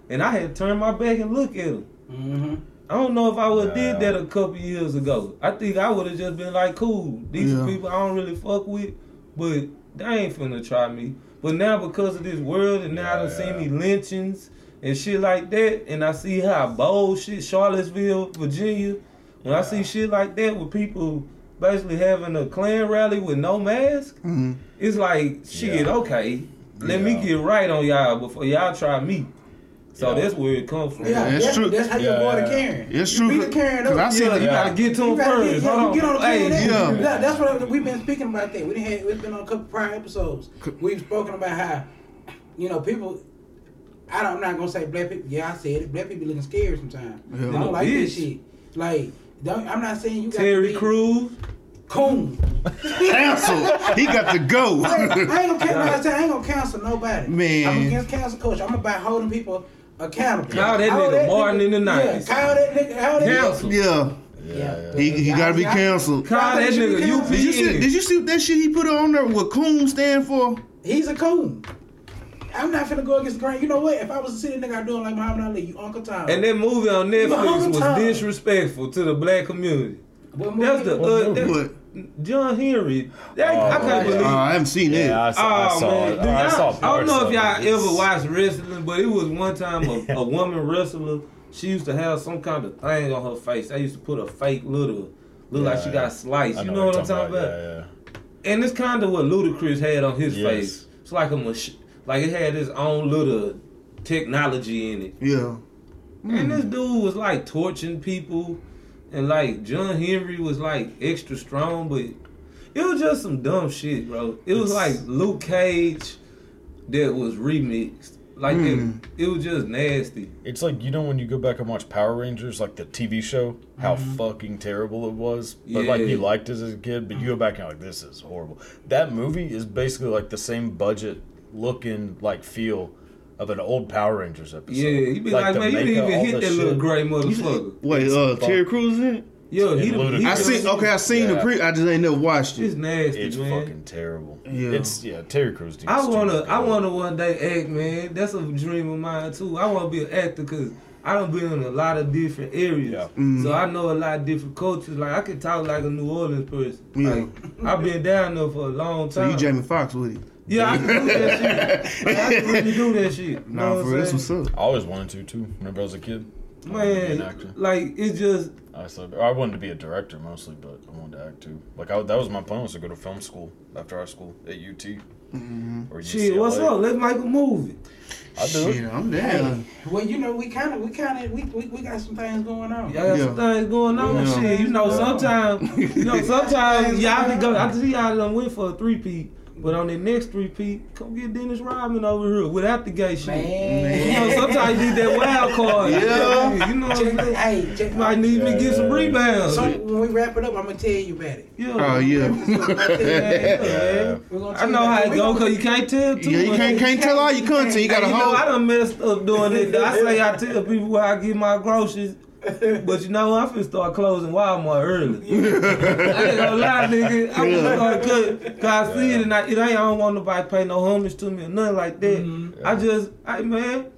and I had to turn my back and look at them. Mm-hmm. I don't know if I would have Yeah. did that a couple years ago. I think I would have just been like, "Cool, these Yeah. people I don't really fuck with, but they ain't finna try me." But now because of this world, and now I done Yeah, seen yeah. these lynchings and shit like that, and I see how bold shit, Charlottesville, Virginia, when I see shit like that with people basically having a Klan rally with no mask, Mhm. it's like shit. Yeah. Okay, let me get right on y'all before y'all try me. So Yeah. that's where it comes from. Yeah, that's that's, true. That's how you Yeah, avoid a yeah. Karen. It's you true, Beat a Karen 'cause up. I see Yeah, you gotta get to You first. get, yeah, get on on. the Hey, Yeah. That- that's what we've been speaking about. That we didn't have. We've been on a couple prior episodes. We've spoken about how, you know, people. I don't, I'm not gonna say black people. Yeah, I said it. Black people looking scared sometimes. Yeah. I don't like this shit. Like, don't, I'm not saying you got Terry to Crews. coon. Cancel. he got to go. I ain't gonna cancel. Like I said, I ain't gonna cancel nobody. Man. I'm against cancel culture. I'm about holding people accountable. Call that Hold nigga Martin nigga- in the Yeah, 90s. call that nigga. Hold that Cancel. yeah. Yeah. He, he got to be canceled. Call that nigga she. Did you see? Did you see that shit he put on there? What Coon stand for? He's a coon. I'm not finna go against the grain. You know what? If I was a city nigga, I'd do it like Muhammad Ali. You Uncle Tom. And that movie on Netflix Long was time. disrespectful to the black community. What movie? That's the uh, that- What? John Henry. That, Oh, I can't yeah. believe. Uh, I haven't seen Yeah, that. I saw, I Oh saw man, it. Do I y'all- saw I don't know if y'all it. It's- ever watched wrestling, but it was one time a, a woman wrestler. She used to have some kind of thing on her face. They used to put a fake little, look like she got sliced. I You know what you're I'm talking about? Yeah, And it's kind of what Ludacris had on his Yes. face. It's like a mach- like it had its own little technology in it. Yeah. And this dude was like torching people, and like John Henry was like extra strong, but it was just some dumb shit, bro. It was like Luke Cage that was remixed. Like Mm. it, it was just nasty. It's like you know when you go back and watch Power Rangers, like the TV show, how fucking terrible it was. But like you liked it as a kid, but you go back and you're like, this is horrible. That movie is basically like the same budget, looking like feel of an old Power Rangers episode. Yeah, you be like, the man, you didn't even hit that shit. little gray motherfucker. Wait, uh, Terry Crews in it? Yo, he, And the- Ludacris. he I the- seen. Okay, I seen the pre. I just ain't never watched it. It's it. nasty, It's man. fucking terrible. Yeah. It's yeah, Terry Crews. I wanna, I wanna one day act, man. That's a dream of mine too. I wanna be an actor because I done been in a lot of different areas, Yeah. Mm. so I know a lot of different cultures. Like I can talk like a New Orleans person. Yeah. Like I've been down there for a long So time. you Jamie Foxx with it? Yeah, I can do that shit. Like, I can really do that shit. You know Nah, what for I'm real, that's saying? what's up. I always wanted to too. Remember I was a kid, I wanted to be an Man, actor. like it's just I said I wanted to be a director mostly, but I wanted to act too. Like I, that was my plan was to go to film school after high school at UT mm-hmm. or shit. UCLA. What's up? Let's make a movie. I do Shit. I'm down. Hey, well, you know, we kind of, we kind of, we, we, we got some things going on. Y'all got some things going on. Yeah. Shit, you know, sometimes, you know, sometimes y'all can go. I see y'all done went for a three peat, but on the next three peat, come get Dennis Rodman over here without the gay shit. Man. You know, sometimes you need that wild card. Yeah. you know what I'm saying. hey, check, You might need me to get some rebounds. so when we wrap it up, I'm gonna tell you about it. Yeah. Oh yeah. Yeah, man. We're gonna I know how it go because you can't tell too Yeah, you much. can't can't tell all your content. You got Hey, to you know, I hold. done messed up doing it. I say I tell people where I get my groceries, but you know I'm finna start closing Walmart early. I ain't gonna lie, nigga. I'm gonna start cut. Cause I see it and I, it ain't, I don't want nobody to pay no homage to me or nothing like that. Mm-hmm. I just, I man,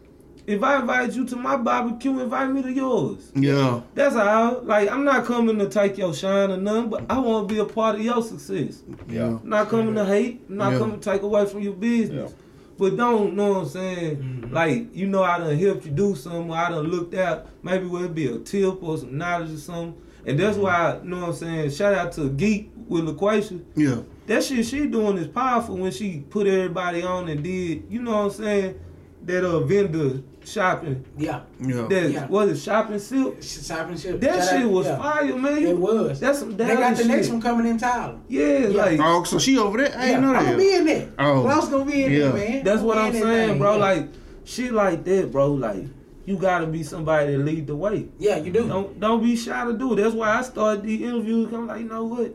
if I invite you to my barbecue, invite me to yours. Yeah. That's how. Like I'm not coming to take your shine or nothing, but I want to be a part of your success. Yeah. I'm not coming to hate. I'm not Yeah. coming to take away from your business. But don't know what I'm saying. Mm-hmm. Like you know, I done helped you do something. Or I done looked out. Maybe whether it be a tip or some knowledge or something. And that's why you know what I'm saying. Shout out to Geek with LaQuasia. Yeah. That shit she doing is powerful when she put everybody on and did. You know what I'm saying. That uh vendor shopping. Yeah, Yeah. That Yeah. was it shopping silk. shopping shit. That Shout shit out- was yeah. fire, man. It was. That's some They got the shit. next one coming in Tyler. Yeah, like Oh, so she over there? I Yeah, ain't know I'm gonna that. be in there. Oh. Klaus gonna be in Yeah. there, man. That's what I'm be in that saying, thing, bro. yeah. Like shit like that, bro. Like you gotta be somebody that lead the way. yeah, you do. Don't don't be shy to do it. That's why I started the interviews. I'm like, you know what?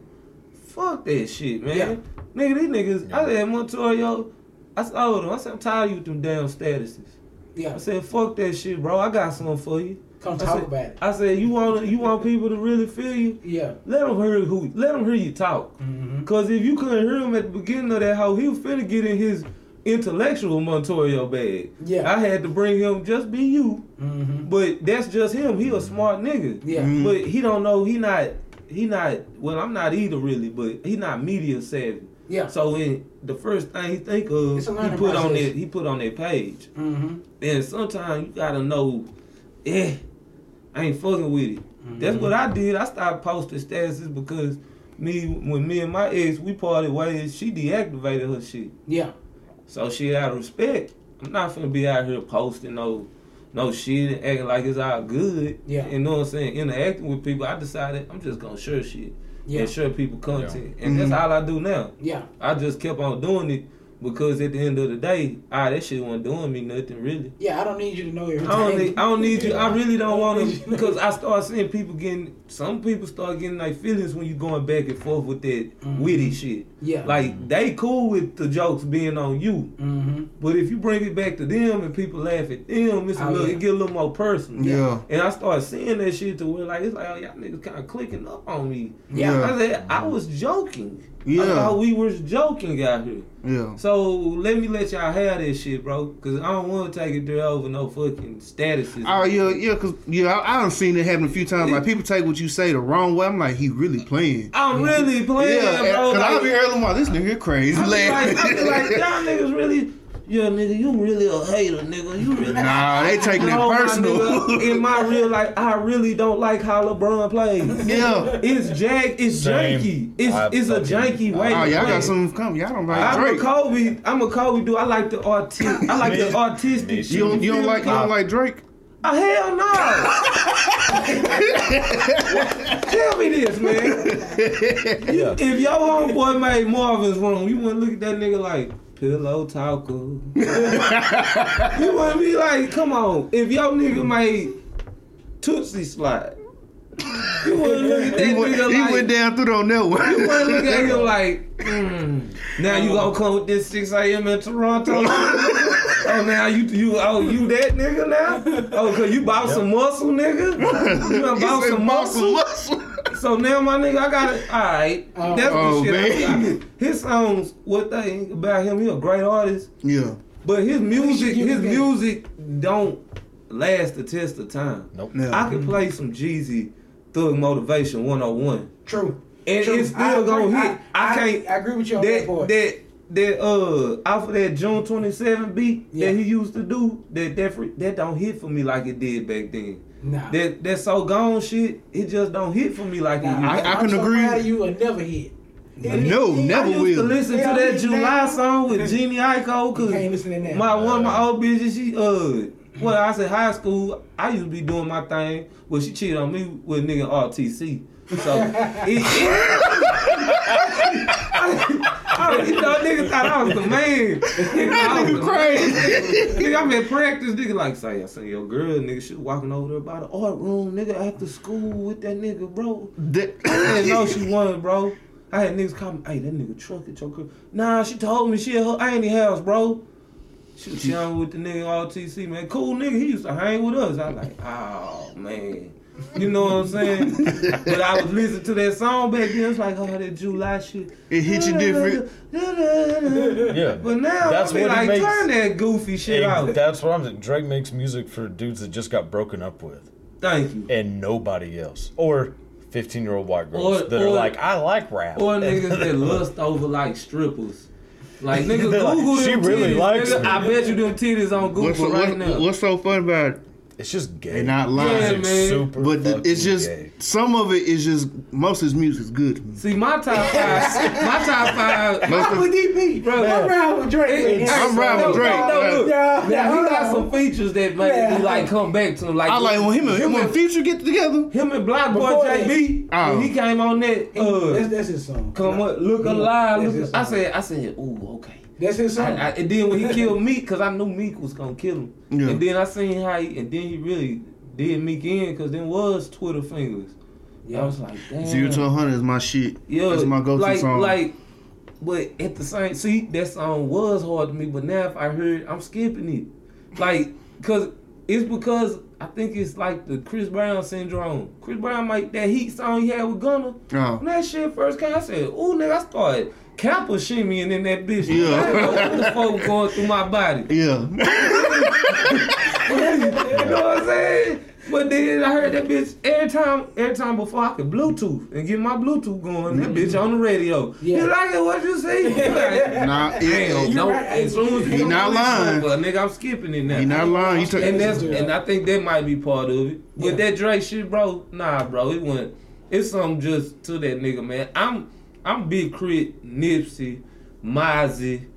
Fuck that shit, man. Yeah. Nigga, these niggas. I said Montoya. I told him. I said I'm tired of you with them damn statuses. Yeah, I said fuck that shit, bro. I got something for you. come I talk said, about it. I said you want you want people to really feel you. Yeah. Let them hear who. Let them hear you talk. Mm-hmm. Cause if you couldn't hear him at the beginning of that hoe, he was finna get in his intellectual Montoya bag. Yeah. I had to bring him just be you. Mm-hmm. But that's just him. He a smart nigga. Yeah. Mhm. But he don't know he not he not well I'm not either really, but he not media savvy. Yeah. So when the first thing he think of he put on that he put on that page. Mm-hmm. And sometimes you gotta know, eh, I ain't fucking with it. Mm-hmm. That's what I did. I stopped posting statuses because me when me and my ex we parted ways, she deactivated her shit. Yeah. So she out of respect. I'm not finna be out here posting no no shit and acting like it's all good. Yeah. You know what I'm saying? Interacting with people, I decided I'm just gonna share shit. Yeah. And share people content. And Mhm. that's all I do now. Yeah. I just kept on doing it because at the end of the day, ah, that shit wasn't doing me nothing really. Yeah. I don't need you to know everything. I don't need, I don't need you. I really don't want to because I start seeing people getting. Some people start getting like feelings when you going back and forth with that Mhm. witty shit. Yeah. Like they cool with the jokes being on you, Mm-hmm. but if you bring it back to them and people laugh at them, it's a Oh, little, yeah. it get a little more personal. Yeah. And I start seeing that shit to where like it's like oh y'all niggas kind of clicking up on me. Yeah. I said I was joking. I Yeah. thought we was joking out here. Yeah. So let me let y'all have that shit, bro. Cause I don't want to take it there over no fucking statuses. Oh yeah, yeah, cause yeah, I, I done seen it happen a few times. Like people take what you say the wrong way. I'm like, he really playing. I'm really playing, yeah, bro. cause I'll be hearing them, this nigga crazy. I be like, I be like, y'all niggas really, yeah, nigga, you really a hater, nigga. You really. Nah, they taking No, it my personal. nigga, in my real life, I really don't like how LeBron plays. yeah. It's jank. It's Same. janky. It's I it's a fucking- janky way. Oh, to y'all got some coming. Y'all don't like I'm Drake. a Kobe. I'm a Kobe dude. I like the artistic. I like the artistic. me shit. You don't, you don't like you don't like Drake? Oh, hell no. Tell me this, man. You- if your homeboy made Marvin's Room, you wouldn't look at that nigga like pillow talker. you wouldn't be like, come on. If your nigga made Toosie Slide, you wouldn't look at that He went, nigga he like. went down through on that you wouldn't look at him like, mm, now you gonna come with this 6 a.m. in Toronto? oh, now you you oh you that nigga now? Oh, cause you bought some muscle, nigga? You done "Bought some muscle? muscle. So now my nigga, I got it. All right, Oh. that's Oh, the shit. I man. His songs, what they about him? He a great artist, Yeah. but his music, his him music don't last the test of time. Nope. Yeah. I could play some Jeezy Thug Motivation 101. True. And True. it's still I agree. gonna hit. I, I, can't. I agree with you on that, that part. that that uh off of that June 27 beat Yeah. that he used to do that that that don't hit for me like it did back then. Nah. That that so gone shit, it just don't hit for me like it Nah, used. I- to. I I'm can so agree. Proud of you will never hit. No, He- he- never I used will. to listen Yeah, to that he- July now- song with Jhené Aiko You cause listen to that. my one of my old bitches, she uh well I said high school, I used to be doing my thing. Well she cheated on me with nigga RTC. So it, I, you know, nigga thought I was the man. Nigga, I was the man. Nigga, I'm at practice. Nigga, like, say, I say, yo, girl, nigga, she walking over there by the art room, nigga, after school with that nigga, bro. That- I didn't know she won, bro. I had niggas call me, hey, that nigga truck at your girl. Nah, she told me she at her auntie house, bro. She was chilling with the nigga RTC, man. Cool nigga, he used to hang with us. I was like, oh, man. You know what I'm saying? but I was listening to that song back then. It's like, oh, that July shit. It hit you different. Yeah. But now, That's I be what he like, makes- turn that goofy shit And out. that's what I'm saying. Drake makes music for dudes that just got broken up with, Thank you. and nobody else, or 15 year old white girls Or- that are like, I like rap. Or niggas that lust over like strippers. Like niggas They're like, Google "She them really titties. likes nigga. me." I bet you them titties on Google What's right what- now. what's so fun about it? It's just gay. They not lying. Yeah, It's man. super But the, it's just gay. some of it is just most of his music's good. See my top five. my top five. Most I'm of- with DP. Bro, I'm riding with Drake. Hey, I'm riding with Drake. no, no, look. Yeah, Now he got on. some features that make Yeah. me like come back to him. Like I like when him and him and and Future get together. him and Block Boy Before that- JB. Oh. When he came on that. Uh, that's, that's his song. come up, look Yeah, alive. Look, I said, I said, ooh, okay. That's his song. I, I, and then when he killed Meek, cause I knew Meek was gonna kill him. Yeah. And then I seen how he, and then he really did Meek in, cause then was Twitter fingers. Yeah. I was like, damn. Zero to 100 is my shit. Yeah, That's my go-to like, song. Like, but at the same, see, that song was hard to me. But now if I heard, I'm skipping it, like, cause it's because I think it's like the Chris Brown syndrome. Chris Brown, like that Heat song he had with Gunna. Oh. When that shit first came, I said, "Ooh, nigga," I started Kappa shimmying in that bitch. Yeah. I didn't what the fuck going through my body. Yeah. You know what I'm saying? But then I heard that bitch every time, every time before I could Bluetooth and get my Bluetooth going. That mm-hmm. bitch on the radio. Yeah. You like it? What you see? Like, Nah, it, Damn, it- no. right. As soon as He you not come lying. but nigga, I'm skipping it now. he not lying. He took, and that's and I think that might be part of it. With Yeah. that Drake shit, bro. Nah, bro. It went. It's something just to that nigga, man. I'm I'm Big K.R.I.T., Nipsey, Mozzy,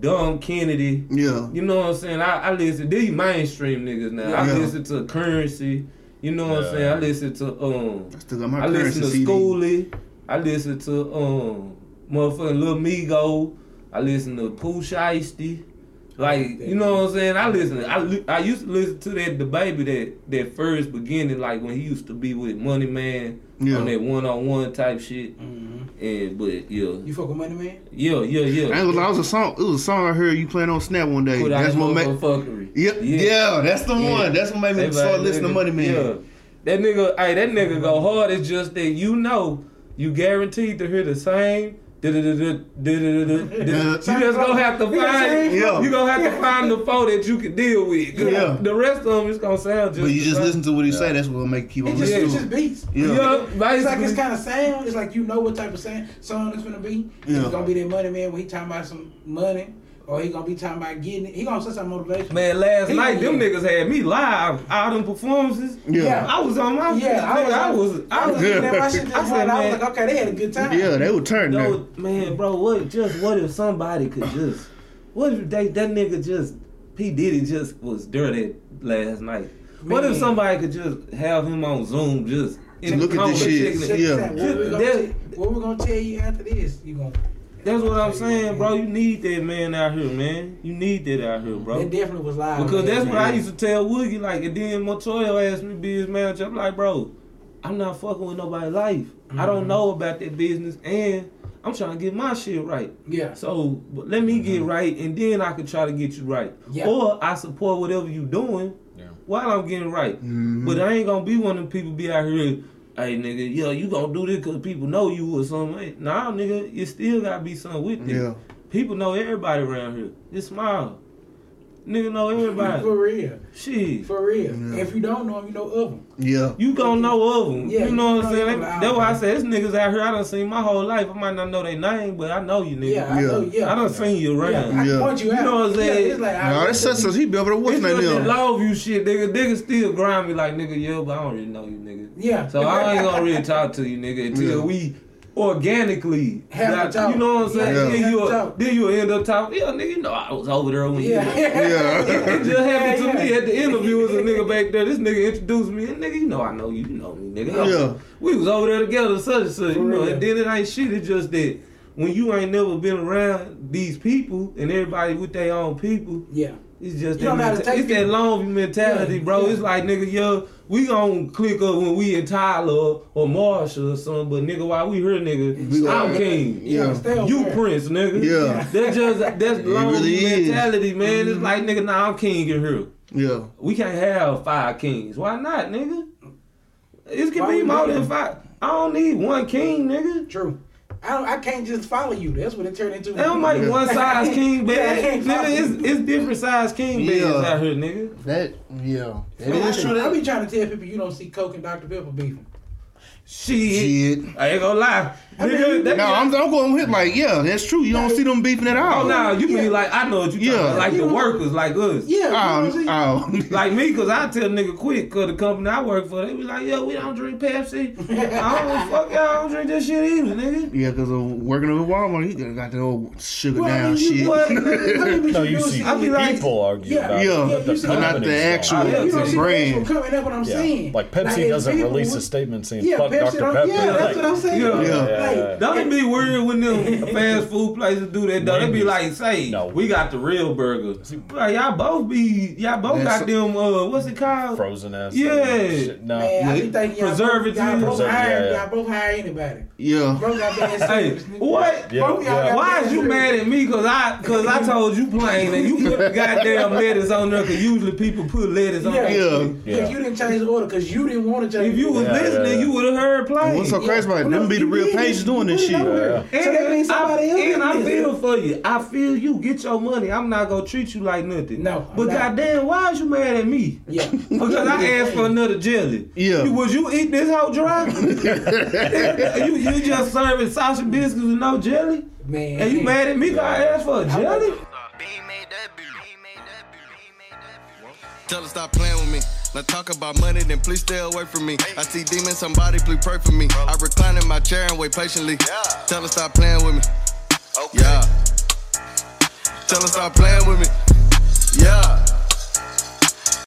Dom Kennedy. yeah. You know what I'm saying? I, I listen to these mainstream niggas now. I listen to Currency. You know what I'm saying? I listen to um I still got my I listen to CD. Skooly. I listen to um motherfucking Lil Migo. I listen to Pooh Shiesty. Like you know what I'm saying? I listen. I li- I used to listen to that the baby that that first beginning like when he used to be with Money Man Yeah. on that one on one type shit. Mhm. And but yeah, You fuck with Money Man? yeah, yeah, I ain't yeah. gonna lie, it was a song. It was a song I heard you playing on Snap one day. Put That's what made. motherfuckery. Yep. Yeah. that's the Yeah. one. That's what made me Everybody start listening to Money Man. Yeah. That nigga, hey, that nigga go hard. It's just that you know, you guaranteed to hear the same. You just gonna have to find. Yeah. You gonna have to find the foe that you can deal with. Yeah. The rest of them is gonna sound just. But you just same. listen to what he say. That's what make you keep on It just, listening. it's to just beats. Yeah. Yeah, It's like it's kind of sound. It's like you know what type of sound, song it's gonna be. Yeah. It's gonna be that money man when he talking about some money, or he gonna be talking about getting it. He gonna say some motivation. Man, last He- night them niggas had me live. All them performances. Yeah. I was on my. Yeah, I was. I was. I was. looking at my shit just I said, right. I was like, okay, they had a good time. Yeah, they would turn there. No, man, bro, what just what if somebody could just what if they that nigga just P Diddy just was dirty last night? What if somebody could just have him on Zoom just in Look the at this shit. checking Check it? this Yeah. out. What we, gonna That- what we gonna tell you after this? You gonna That's what I'm saying, bro. You need that man out here, man. You need that out here, bro. That definitely was live. Because that's what I used to tell Woogie, like, and then Montoya asked me to be his manager. I'm like, bro, I'm not fucking with nobody's life. I don't know about that business, and I'm trying to get my shit right. Yeah. So but let me get right, and then I can try to get you right. Yeah. Or I support whatever you doing Yeah. while I'm getting right. Mhm. But I ain't gonna be one of them people be out here. Hey nigga, yeah, you gonna do this cause people know you or something. Nah, nigga, you still gotta be something with this. Yeah. People know everybody around here. It's smile. Nigga know everybody. For real. Shit. For real. Yeah. If you don't know them, you know of them. Yeah. You gonna know of them. Yeah, you know what I'm saying? them That- That's why I there. said, this niggas out here I done seen my whole life. I might not know their name, but I know you nigga. Yeah, I Yeah. know. Yeah. I done seen you around. Yeah, I Yeah. point you out. You know what I'm saying? Yeah, it's like, I No, that's such a he be over there. What's It's name just that shit, nigga. Niggas still grind me like, nigga, yeah, but I don't really know you, nigga. Yeah. So I ain't gonna really talk to you, nigga, until Yeah. we organically You know what I'm saying? Yeah. Then you to talk. then you end up talking. Yeah, nigga, you know I was over there when Yeah. you. It just happened to Yeah, me at the interview. Was a nigga back there. This nigga introduced me, and nigga, you know I know you. You know me, nigga. Yeah. We was over there together, such and such. For You know, real. and then it ain't shit. It's just that when you ain't never been around these people and everybody with their own people, Yeah. it's just You that don't know to menta- take it's that long mentality, Yeah, bro. yeah. It's like nigga, yo, we gon' click up when we in Tyler or Marshall or something, but nigga, while we here, nigga, We I'm gonna- king. Yeah. Stay over You prince, nigga. Yeah. That's just that's long really is. mentality, man. It's mm-hmm. like nigga, nah, I'm king in here. Yeah. We can't have five kings. Why not, nigga? It can Why be we more need than five. I don't need one king, nigga. True. I don't. I can't just follow you. That's what it turned into. They don't make Yeah. one size king Yeah, bed. nigga, it's, it's different size king beds Yeah. out here, nigga. That yeah. That Man, I, is true. I be trying to tell people you don't see Coke and Dr Pepper beefing. Shit. shit. I ain't gonna lie. I mean, Nigga, they No, I'm, I'm going with like yeah, that's true. You don't see them beefing at all. Oh, no, you Yeah. mean like, I know what you Yeah. talking about. Like You the know- workers, like us. Yeah. you know what Oh, oh. Like me, cause I tell nigga quick, cause the company I work for, they be like, yo, we don't drink Pepsi. I don't fuck y'all, I don't drink that shit either, nigga. Yeah, because uh, working at Walmart, he got that old sugar Well, I down mean, you- shit. What? No, you see I be like- people argue Yeah. about Yeah. it, but the But not the actual yeah, you don't see brand. people coming up what I'm saying. Like Pepsi doesn't release a statement saying Yeah, "fuck Pepsi Dr don't- Pepper." Yeah, that's what I'm saying. Yeah. Like, Yeah, yeah. Don't it be weird when them fast food places do that though? They be like, say, No. we got the real burger. Like, y'all both be, y'all both That's- got them, uh, what's it called? frozen ass. Yeah. No. Man, I Yeah. be thinking y'all Preservative. both, y'all both Preserve- hire, yeah, yeah. y'all both hire anybody. Yeah. Bro got bad Hey, what? Yeah, Both y'all yeah. Why is you mad at me? Cause I, cause I told you plain and you put the goddamn lettuce on there. Cause usually people put lettuce on Yeah. Yeah. Yeah. Yeah. you didn't change the order because you didn't want to change If you was. Yeah, listening, yeah, yeah. you would have heard plain. What's so crazy about it? Them be the real pages doing this shit. Yeah. And, So that means somebody I, else and I feel for you. I feel you. Get your money. I'm not gonna treat you like nothing. No, But goddamn, why is you mad at me? Yeah. Because I asked for another jelly. Yeah. You- Would you eat this whole dry? you, you just serving sausage biscuits with no jelly? Man. And you mad at me because I asked for a jelly? Tell her stop playing with me. Now talk about money, then please stay away from me. I see demons, somebody please pray for me. I recline in my chair and wait patiently. Tell her stop playing with me. Yeah. Tell her stop playing with me. Yeah.